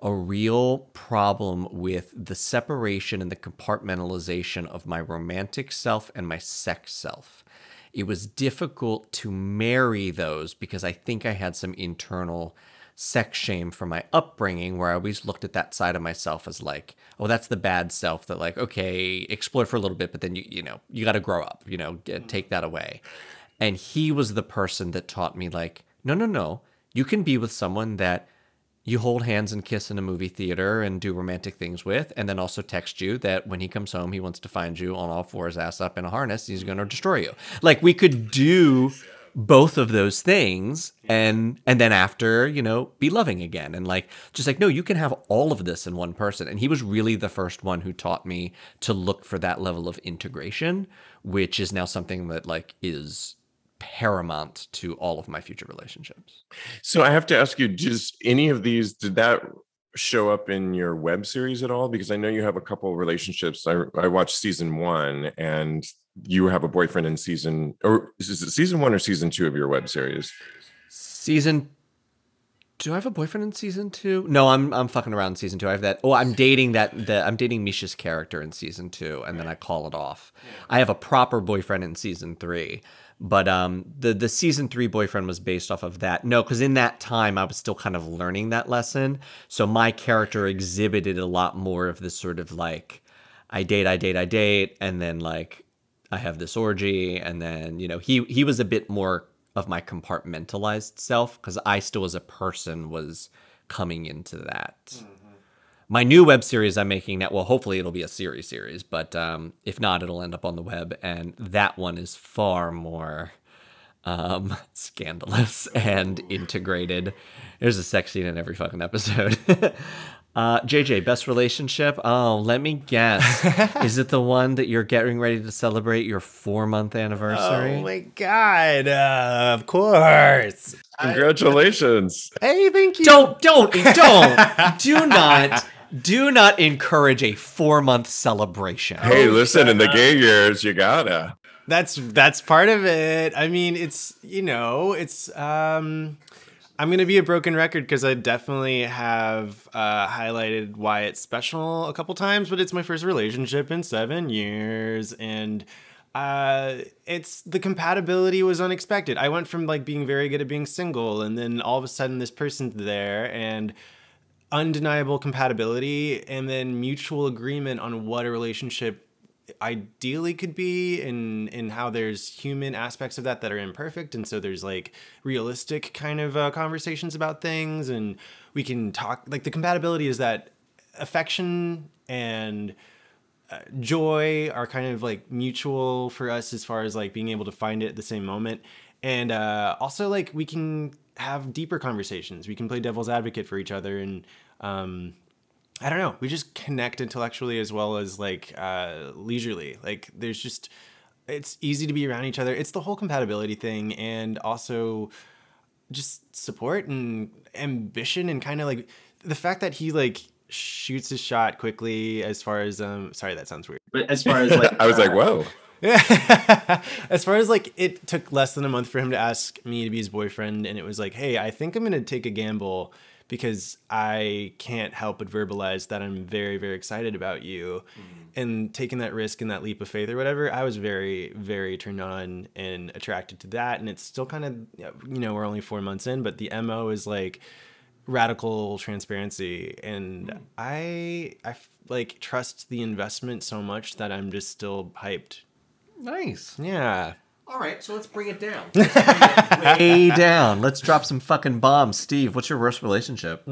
a real problem with the separation and the compartmentalization of my romantic self and my sex self. It was difficult to marry those because I think I had some internal sex shame from my upbringing where I always looked at that side of myself as like, oh, that's the bad self that like, okay, explore for a little bit, but then you, you know, you got to grow up, you know, get, mm-hmm. take that away. And he was the person that taught me like, no, no, no, you can be with someone that you hold hands and kiss in a movie theater and do romantic things with, and then also text you that when he comes home, he wants to find you on all fours, ass up in a harness. He's going to destroy you. Like we could do both of those things and and then after you know be loving again and like just like no you can have all of this in one person. And he was really the first one who taught me to look for that level of integration which is now something that like is paramount to all of my future relationships. So i have to ask you just any of these did that show up in your web series at all? Because i know you have a couple relationships. I, I watched season one and you have a boyfriend in season or is it season one or season two of your web series season do I have a boyfriend in season two? No, I'm I'm fucking around in season two. I have that. Oh, I'm dating that. The I'm dating Misha's character in season two, and then I call it off. I have a proper boyfriend in season three, but um, the the season three boyfriend was based off of that. No, because in that time I was still kind of learning that lesson, so my character exhibited a lot more of this sort of like, I date, I date, I date, and then like I have this orgy, and then you know he he was a bit more of my compartmentalized self because I still as a person was coming into that. Mm-hmm. My new web series I'm making now, well, hopefully it'll be a series series, but um, if not, it'll end up on the web, and that one is far more um, scandalous and integrated. There's a sex scene in every fucking episode. Uh, JJ, best relationship? Oh, let me guess. Is it the one that you're getting ready to celebrate your four month anniversary? Oh my god! Uh, of course. Congratulations! Hey, thank you. Don't, don't, don't, do not, do not encourage a four month celebration. Hey, listen, in the gay years, you gotta. That's that's part of it. I mean, it's you know, it's um I'm gonna be a broken record because I definitely have uh, highlighted why it's special a couple times, but it's my first relationship in seven years, and uh, it's the compatibility was unexpected. I went from like being very good at being single, and then all of a sudden this person's there, and undeniable compatibility, and then mutual agreement on what a relationship ideally could be and and how there's human aspects of that that are imperfect. And so there's like realistic kind of uh, conversations about things. And we can talk like the compatibility is that affection and uh, joy are kind of like mutual for us as far as like being able to find it at the same moment. And uh, also like we can have deeper conversations. We can play devil's advocate for each other and um, I don't know. We just connect intellectually as well as like uh, leisurely. Like there's just it's easy to be around each other. It's the whole compatibility thing, and also just support and ambition and kind of like the fact that he like shoots his shot quickly as far as um sorry that sounds weird But as far as like, I was like, uh, whoa. yeah. as far as like it took less than a month for him to ask me to be his boyfriend and it was like hey i think i'm gonna take a gamble because i can't help but verbalize that i'm very very excited about you mm-hmm. and taking that risk and that leap of faith or whatever. I was very very turned on and attracted to that and it's still kind of you know we're only four months in but the mo is like radical transparency. And mm-hmm. i i f- like trust the investment so much that i'm just still hyped. Nice. yeah. All right, so let's bring it down. Bring it way down. Let's drop some fucking bombs. Steve, what's your worst relationship?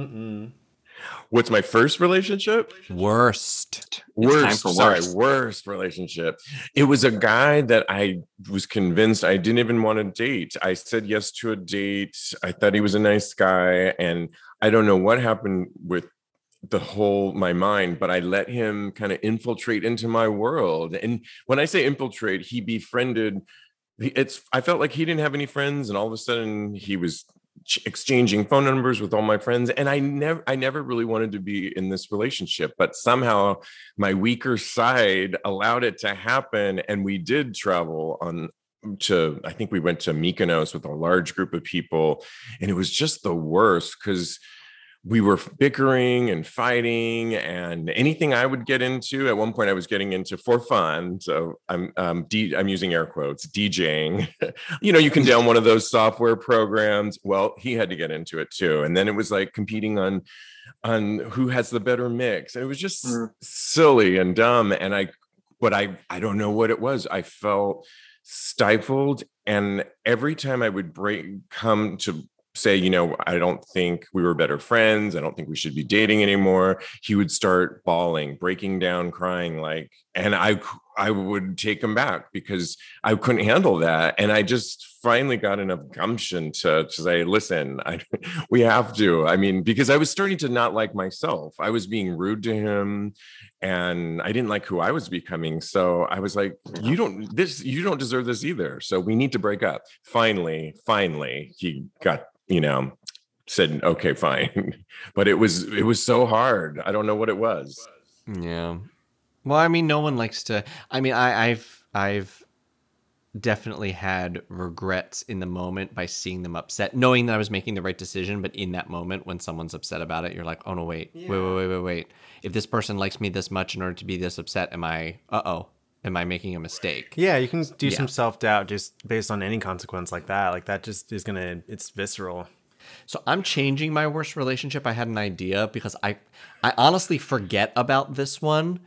What's my first relationship? Worst. It's worst, sorry, worst. worst relationship. It was a guy that I was convinced I didn't even want to date. I said yes to a date. I thought he was a nice guy, and I don't know what happened with the whole my mind, but I let him kind of infiltrate into my world. And when I say infiltrate, he befriended. It's I felt like he didn't have any friends, and all of a sudden he was ch- exchanging phone numbers with all my friends and i never i never really wanted to be in this relationship but somehow my weaker side allowed it to happen and we did travel on to i think we went to mykonos with a large group of people and it was just the worst because we were bickering and fighting and anything i would get into at one point i was getting into for fun so i'm um D, i'm using air quotes djing you know you can down one of those software programs. Well he had to get into it too and then it was like competing on on who has the better mix. It was just Mm. silly and dumb and i but i i don't know what it was. I felt stifled and every time i would break come to say you know i don't think we were better friends i don't think we should be dating anymore he would start bawling breaking down crying like and i i would take him back because i couldn't handle that and i just finally got enough gumption to, to say listen I, we have to i mean because i was starting to not like myself i was being rude to him and i didn't like who i was becoming so i was like you don't this you don't deserve this either so we need to break up. Finally finally he got you know said okay fine but it was it was so hard i don't know what it was Yeah. Well, I mean, no one likes to. I mean, I, I've I've definitely had regrets in the moment by seeing them upset, knowing that I was making the right decision. But in that moment, when someone's upset about it, you're like, oh no, wait, wait, wait, wait, wait, wait. If this person likes me this much in order to be this upset, am I? Uh oh, am I making a mistake? Yeah, you can do Yeah. some self doubt just based on any consequence like that. Like that just is gonna it's visceral. So I'm changing my worst relationship. I had an idea because I I honestly forget about this one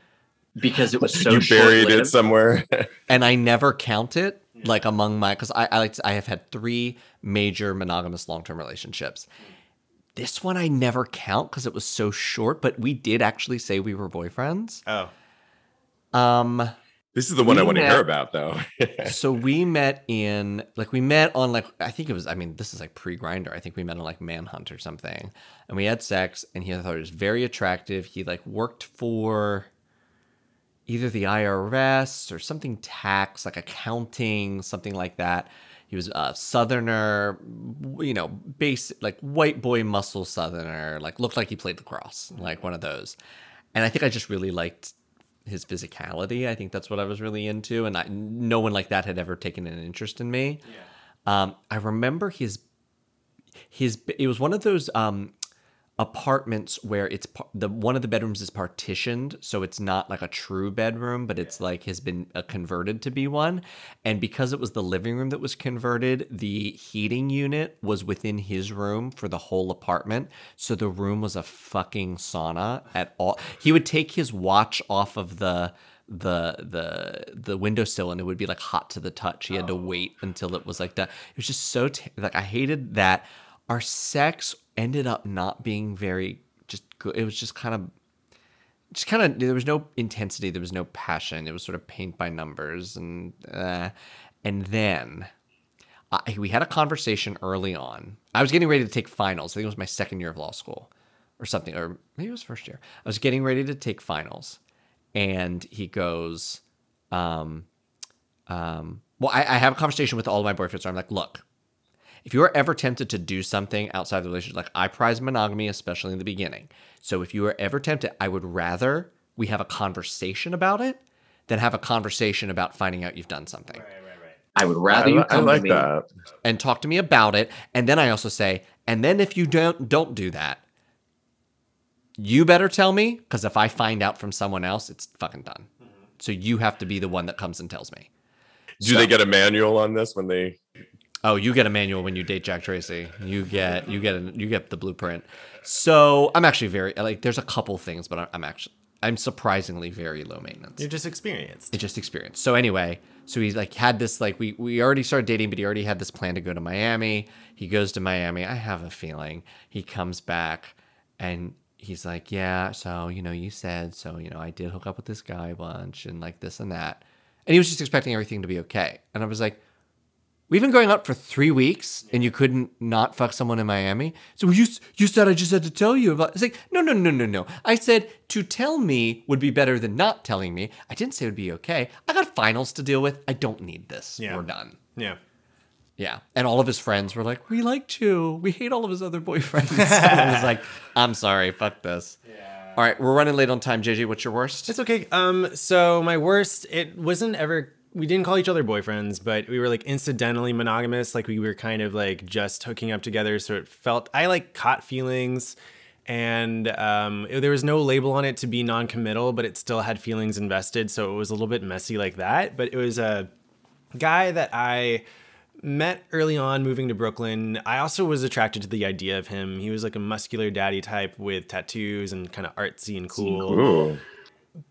because it was so you buried it somewhere and I never count it like among my because I I like to, I have had three major monogamous long term relationships. This one I never count because it was so short, but we did actually say we were boyfriends. Oh. Um, this is the one i We want to hear about though so we met in like we met on like I think it was I mean this is like pre Grindr. I think we met on like Manhunt or something, and we had sex. And he I thought he was very attractive. He like worked for either the IRS or something tax, like accounting, something like that. He was a southerner, you know, base like white boy muscle southerner, like looked like he played lacrosse, like one of those. And I think I just really liked his physicality. I think that's what I was really into, and I, no one like that had ever taken an interest in me. Um, I remember his his. It was one of those um, apartments where it's par- the one of the bedrooms is partitioned, so it's not like a true bedroom, but it's like has been uh, converted to be one. And because it was the living room that was converted, the heating unit was within his room for the whole apartment, so the room was a fucking sauna at all. He would take his watch off of the the the the windowsill and it would be like hot to the touch. He had to wait until it was like that. It was just so t- like I hated that. Our sex ended up not being very just good. It was just kind of just kind of there was no intensity, there was no passion. It was sort of paint by numbers and uh, and then I, we had a conversation early on. I was getting ready to take finals. I think it was my second year of law school or something, or maybe it was first year. I was getting ready to take finals, and he goes, um, um, well, I, I have a conversation with all of my boyfriends. Where I'm like, look, if you are ever tempted to do something outside the relationship, like I prize monogamy, especially in the beginning. So if you are ever tempted, I would rather we have a conversation about it than have a conversation about finding out you've done something. I would I, rather you li- I come like to me. that. and talk to me about it. And then I also say, and then if you don't don't do that, you better tell me because if I find out from someone else, it's fucking done. Mm-hmm. So you have to be the one that comes and tells me. Do they get a manual on this when they? Oh, you get a manual when you date Jack Tracy. You get you get a, you get the blueprint. So I'm actually very like. There's a couple things, but I'm- actually I'm surprisingly very low maintenance. You're just experienced. It just experienced. So anyway, so he's like had this like we we already started dating, but he already had this plan to go to Miami. He goes to Miami. I have a feeling he comes back and he's like, yeah. So you know, you said so. You know, I did hook up with this guy a bunch and like this and that. And he was just expecting everything to be okay. And I was like, we've been going out for three weeks, and you couldn't not fuck someone in Miami. So you you said I just had to tell you about. It's like no no no no no. I said to tell me would be better than not telling me. I didn't say it would be okay. I got finals to deal with. I don't need this. Yeah. We're done. Yeah. Yeah. And all of his friends were like, we liked you. We hate all of his other boyfriends. and I was like, I'm sorry. Fuck this. Yeah. All right. We're running late on time. JJ, what's your worst? It's okay. Um, so my worst, it wasn't ever. We didn't call each other boyfriends, but we were like incidentally monogamous. Like we were kind of like just hooking up together. So it felt I like caught feelings, and um, it- there was no label on it to be non-committal, but it still had feelings invested. So it was a little bit messy like that. But it was a guy that I met early on moving to Brooklyn. I also was attracted to the idea of him. He was like a muscular daddy type with tattoos and kind of artsy and cool Ooh.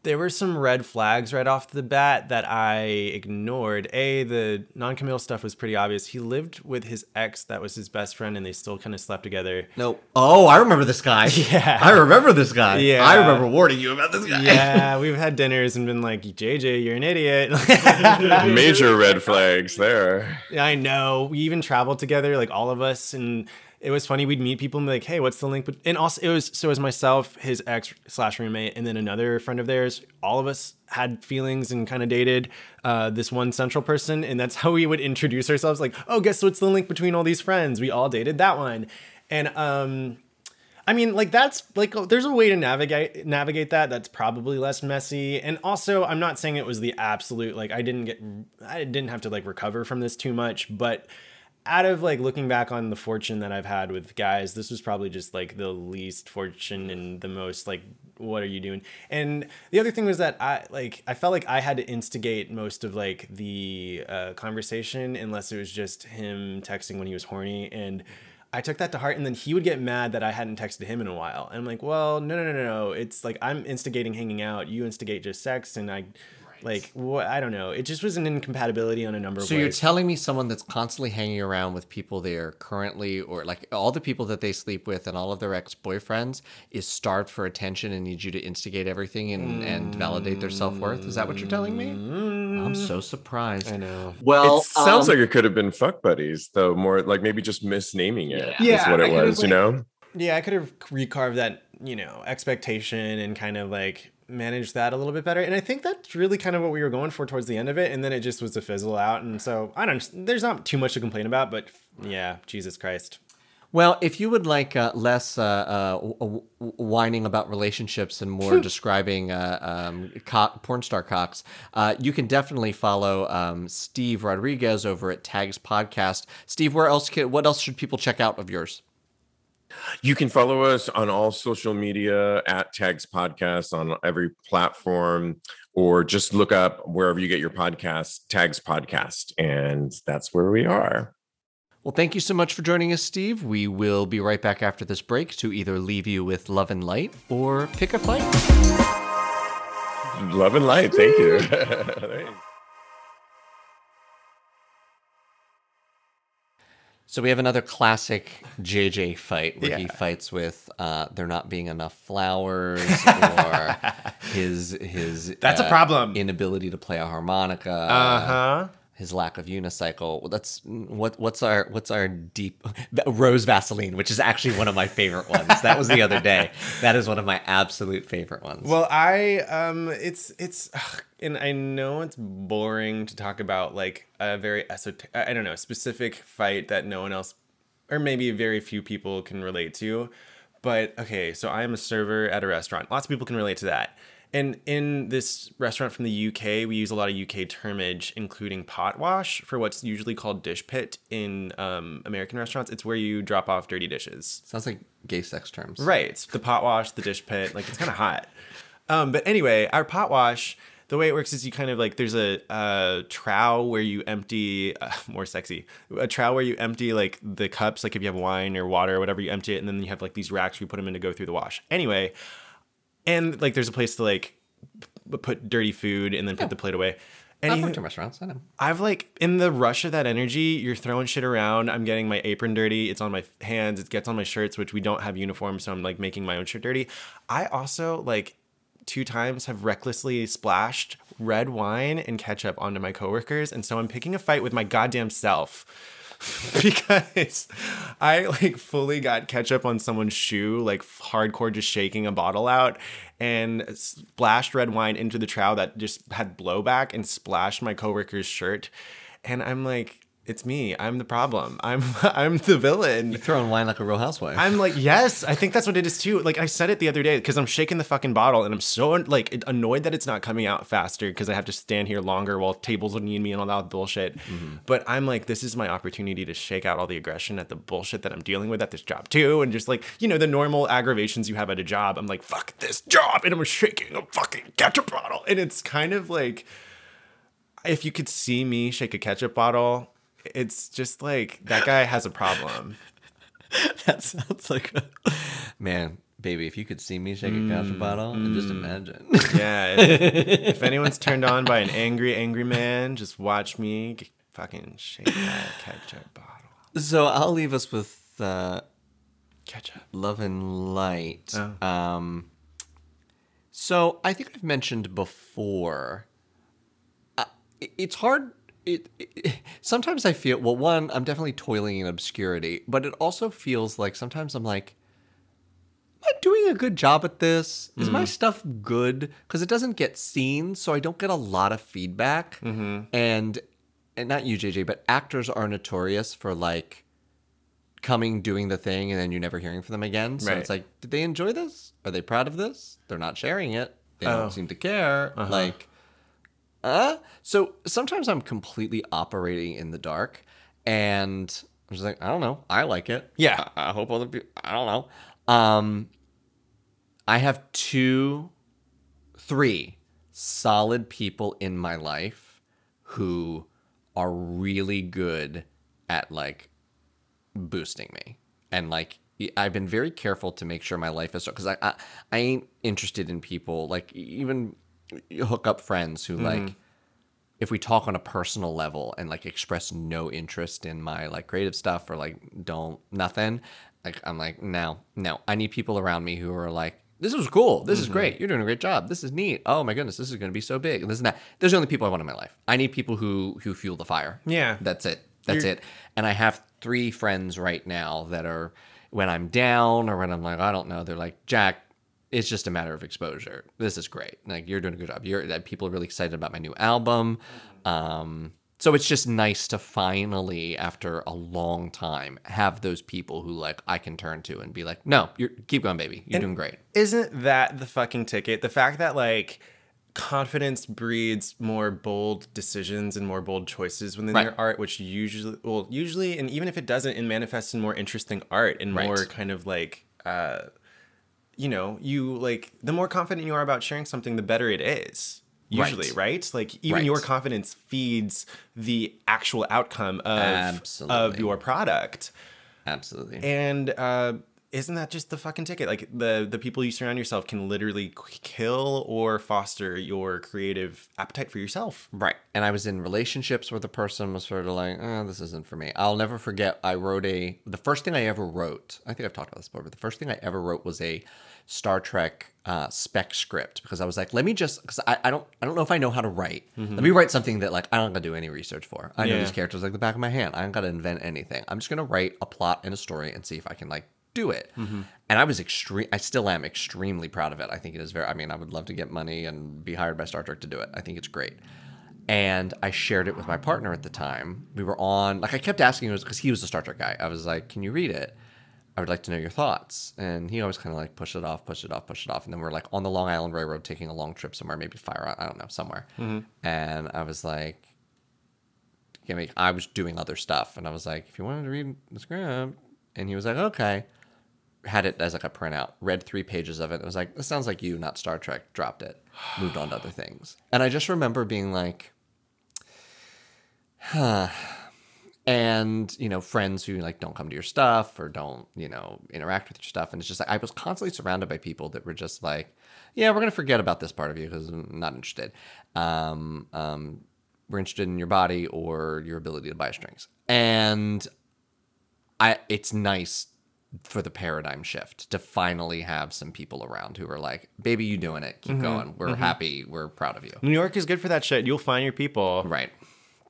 There were some red flags right off the bat that I ignored. A, the non-committal stuff was pretty obvious. He lived with his ex that was his best friend and they still kind of slept together. No. Oh, I remember this guy. Yeah. I remember this guy. Yeah. I remember warning you about this guy. Yeah, we've had dinners and been like, JJ, you're an idiot. Major red flags there. I know. We even traveled together, like all of us, and it was funny. We'd meet people and be like, "Hey, what's the link?" But and also, it was so it was myself, his ex slash roommate, and then another friend of theirs. All of us had feelings and kind of dated uh, this one central person, and that's how we would introduce ourselves. Like, "Oh, guess what's the link between all these friends? We all dated that one," and um. I mean, like that's like oh, there's a way to navigate navigate that that's probably less messy. And also, I'm not saying it was the absolute like I didn't get I didn't have to like recover from this too much, but out of like looking back on the fortune that I've had with guys, this was probably just like the least fortune and the most like what are you doing? And the other thing was that I like I felt like I had to instigate most of like the uh, conversation unless it was just him texting when he was horny and I took that to heart, and then he would get mad that I hadn't texted him in a while. And I'm like, well, no, no, no, no. It's like I'm instigating hanging out. You instigate just sex, and I, like, what? I don't know. It just was an incompatibility on a number of So you're ways. telling me someone that's constantly hanging around with people they are currently, or like all the people that they sleep with and all of their ex boyfriends, is starved for attention and needs you to instigate everything and, and validate their self worth? Is that what you're telling me? I'm so surprised. I know. Well, it sounds um, like it could have been fuck buddies, though. More like maybe just misnaming it is Yeah, what it could've, was. You like- know. Yeah, I could have recarved that, you know, expectation and kind of like managed that a little bit better. And I think that's really kind of what we were going for towards the end of it. And then it just was a fizzle out. And so I don't. There's not too much to complain about, but yeah, Jesus Christ. Well, if you would like uh, less uh, uh, w- w- whining about relationships and more describing uh, um, cock, porn star cocks, uh, you can definitely follow um, Steve Rodriguez over at Tags Podcast. Steve, where else? Can, what else should people check out of yours? You can follow us on all social media at Tags Podcast on every platform, or just look up wherever you get your podcast, Tags Podcast, and that's where we are. Well, thank you so much for joining us, Steve. We will be right back after this break to either leave you with love and light or pick a fight. Love and light. Thank you. So we have another classic JJ fight where he fights with uh, there not being enough flowers or his his That's a uh, problem. inability to play a harmonica. Uh huh. His lack of unicycle. Well, that's what what's our what's our deep rose Vaseline, which is actually one of my favorite ones. That was the other day. That is one of my absolute favorite ones. Well, I um, it's it's, ugh, and I know it's boring to talk about like a very esoteric, I don't know, specific fight that no one else, or maybe very few people can relate to. But okay, so I am a server at a restaurant. Lots of people can relate to that. And in this restaurant from the UK, we use a lot of UK termage, including pot wash, for what's usually called dish pit in um, American restaurants. It's where you drop off dirty dishes. Sounds like gay sex terms. Right. The pot wash, the dish pit, like it's kind of hot. Um, but anyway, our pot wash, the way it works is you kind of like there's a, a trowel where you empty uh, more sexy a trowel where you empty like the cups like if you have wine or water or whatever you empty it and then you have like these racks where you put them in to go through the wash anyway and like there's a place to like put dirty food and then put the plate away and I've worked in restaurants. I know. I've like in the rush of that energy, you're throwing shit around. I'm getting my apron dirty. It's on my hands. It gets on my shirts, which we don't have uniforms, so I'm like making my own shirt dirty. I also like two times have recklessly splashed red wine and ketchup onto my coworkers, and so I'm picking a fight with my goddamn self. because I like fully got ketchup on someone's shoe, like hardcore, just shaking a bottle out, and splashed red wine into the trowel that just had blowback and splashed my coworker's shirt. And I'm like, it's me. I'm the problem. I'm I'm the villain. Throwing wine like a real housewife. I'm like, yes, I think that's what it is too. Like I said it the other day because I'm shaking the fucking bottle and I'm so like annoyed that it's not coming out faster because I have to stand here longer while tables will need me and all that bullshit. Mm-hmm. But I'm like, this is my opportunity to shake out all the aggression at the bullshit that I'm dealing with at this job too, and just like you know the normal aggravations you have at a job. I'm like, fuck this job, and I'm shaking a fucking ketchup bottle, and it's kind of like if you could see me shake a ketchup bottle. It's just like that guy has a problem. that sounds like a man, baby. If you could see me shake a ketchup bottle, and just imagine. Yeah. If, if anyone's turned on by an angry, angry man, just watch me g- fucking shake that ketchup bottle. so I'll leave us with uh, Ketchup. love and light. Oh. Um, so I think I've mentioned before. Uh, it- it's hard. It, it sometimes I feel well. One, I'm definitely toiling in obscurity, but it also feels like sometimes I'm like, am I doing a good job at this? Is my mm. stuff good? Because it doesn't get seen, so I don't get a lot of feedback. Mm-hmm. And and not you, JJ, but actors are notorious for like coming, doing the thing, and then you're never hearing from them again. So Right. it's like, did they enjoy this? Are they proud of this? They're not sharing it. They Oh. don't seem to care. Uh-huh. Like, uh? So sometimes I'm completely operating in the dark, and I'm just like, I don't know. I like it. Yeah. I, I hope other people. I don't know. Um, I have two, three solid people in my life who are really good at like boosting me and like I've been very careful to make sure my life is so because I, I I ain't interested in people like even hookup friends who mm-hmm. like if we talk on a personal level and like express no interest in my like creative stuff or like don't nothing like I'm like no no. I need people around me who are like this is cool. This is mm-hmm. great. You're doing a great job. This is neat. Oh my goodness this is going to be so big. And this and that. Those are the only people I want in my life. I need people who who fuel the fire. Yeah. that's it. That's You're- it. And I have three friends right now that are when I'm down or when I'm like I don't know they're like Jack it's just a matter of exposure. This is great. Like you're doing a good job. You're that people are really excited about my new album. Um, so it's just nice to finally, after a long time, have those people who like I can turn to and be like, "No, you're keep going, baby. You're doing great." Isn't that the fucking ticket? The fact that like confidence breeds more bold decisions and more bold choices within Right. your art, which usually, well, usually, and even if it doesn't, it manifests in more interesting art and Right. more kind of like, uh, you know, you like the more confident you are about sharing something, the better it is. Usually, right? Like even Right. your confidence feeds the actual outcome of of your product. Absolutely. And uh, isn't that just the fucking ticket? Like the the people you surround yourself can literally kill or foster your creative appetite for yourself. Right. And I was in relationships where the person was sort of like, oh, this isn't for me. I'll never forget, I wrote a, the first thing I ever wrote, I think I've talked about this before, but the first thing I ever wrote was a Star Trek uh, spec script because I was like, let me just, because I, I don't, I don't know if I know how to write. Let me write something that like I don't got to do any research for. I know these characters like the back of my hand. I don't got to invent anything. I'm just gonna write a plot and a story and see if I can like do it. And I was extreme. I still am extremely proud of it. I think it is very. I mean, I would love to get money and be hired by Star Trek to do it. I think it's great. And I shared it with my partner at the time. We were on. Like I kept asking him because he was a Star Trek guy. I was like, "Can you read it? I would like to know your thoughts." And he always kind of like push it off, push it off, push it off. And then we're like on the Long Island Railroad taking a long trip somewhere, maybe Fire. Island, I don't know somewhere. Mm-hmm. And I was like, give me I was doing other stuff and I was like, if you wanted to read the script and he was like, okay. Had it as like a printout, read three pages of it. It was like, this sounds like you, not Star Trek, dropped it, moved on to other things. And I just remember being like, huh. And, you know, friends who like don't come to your stuff or don't, you know, interact with your stuff. And it's just like I was constantly surrounded by people that were just like, yeah, we're gonna forget about this part of you because I'm not interested. Um, um, we're interested in your body or your ability to buy strings. And I it's nice for the paradigm shift to finally have some people around who are like, baby, you doing it. Keep going. We're happy. We're proud of you. New York is good for that shit. You'll find your people. Right.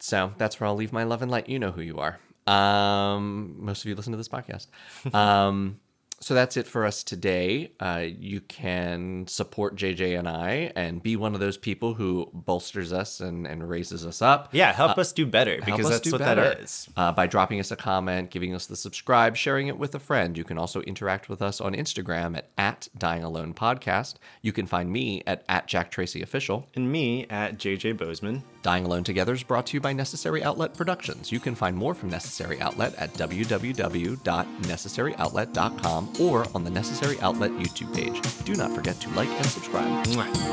So that's where I'll leave my love and light. You know who you are. Um, most of you listen to this podcast. Um, so that's it for us today. Uh, you can support JJ and I and be one of those people who bolsters us and, and raises us up. Yeah, help us do better because that's what better. that is. Uh, by dropping us a comment, giving us the subscribe, sharing it with a friend. You can also interact with us on Instagram at, at Dying Alone Podcast. You can find me at, at Jack Tracy Official. And me at JJ Bozeman. Dying Alone Together is brought to you by Necessary Outlet Productions. You can find more from Necessary Outlet at www.necessaryoutlet.com or on the Necessary Outlet YouTube page. Do not forget to like and subscribe. Mwah.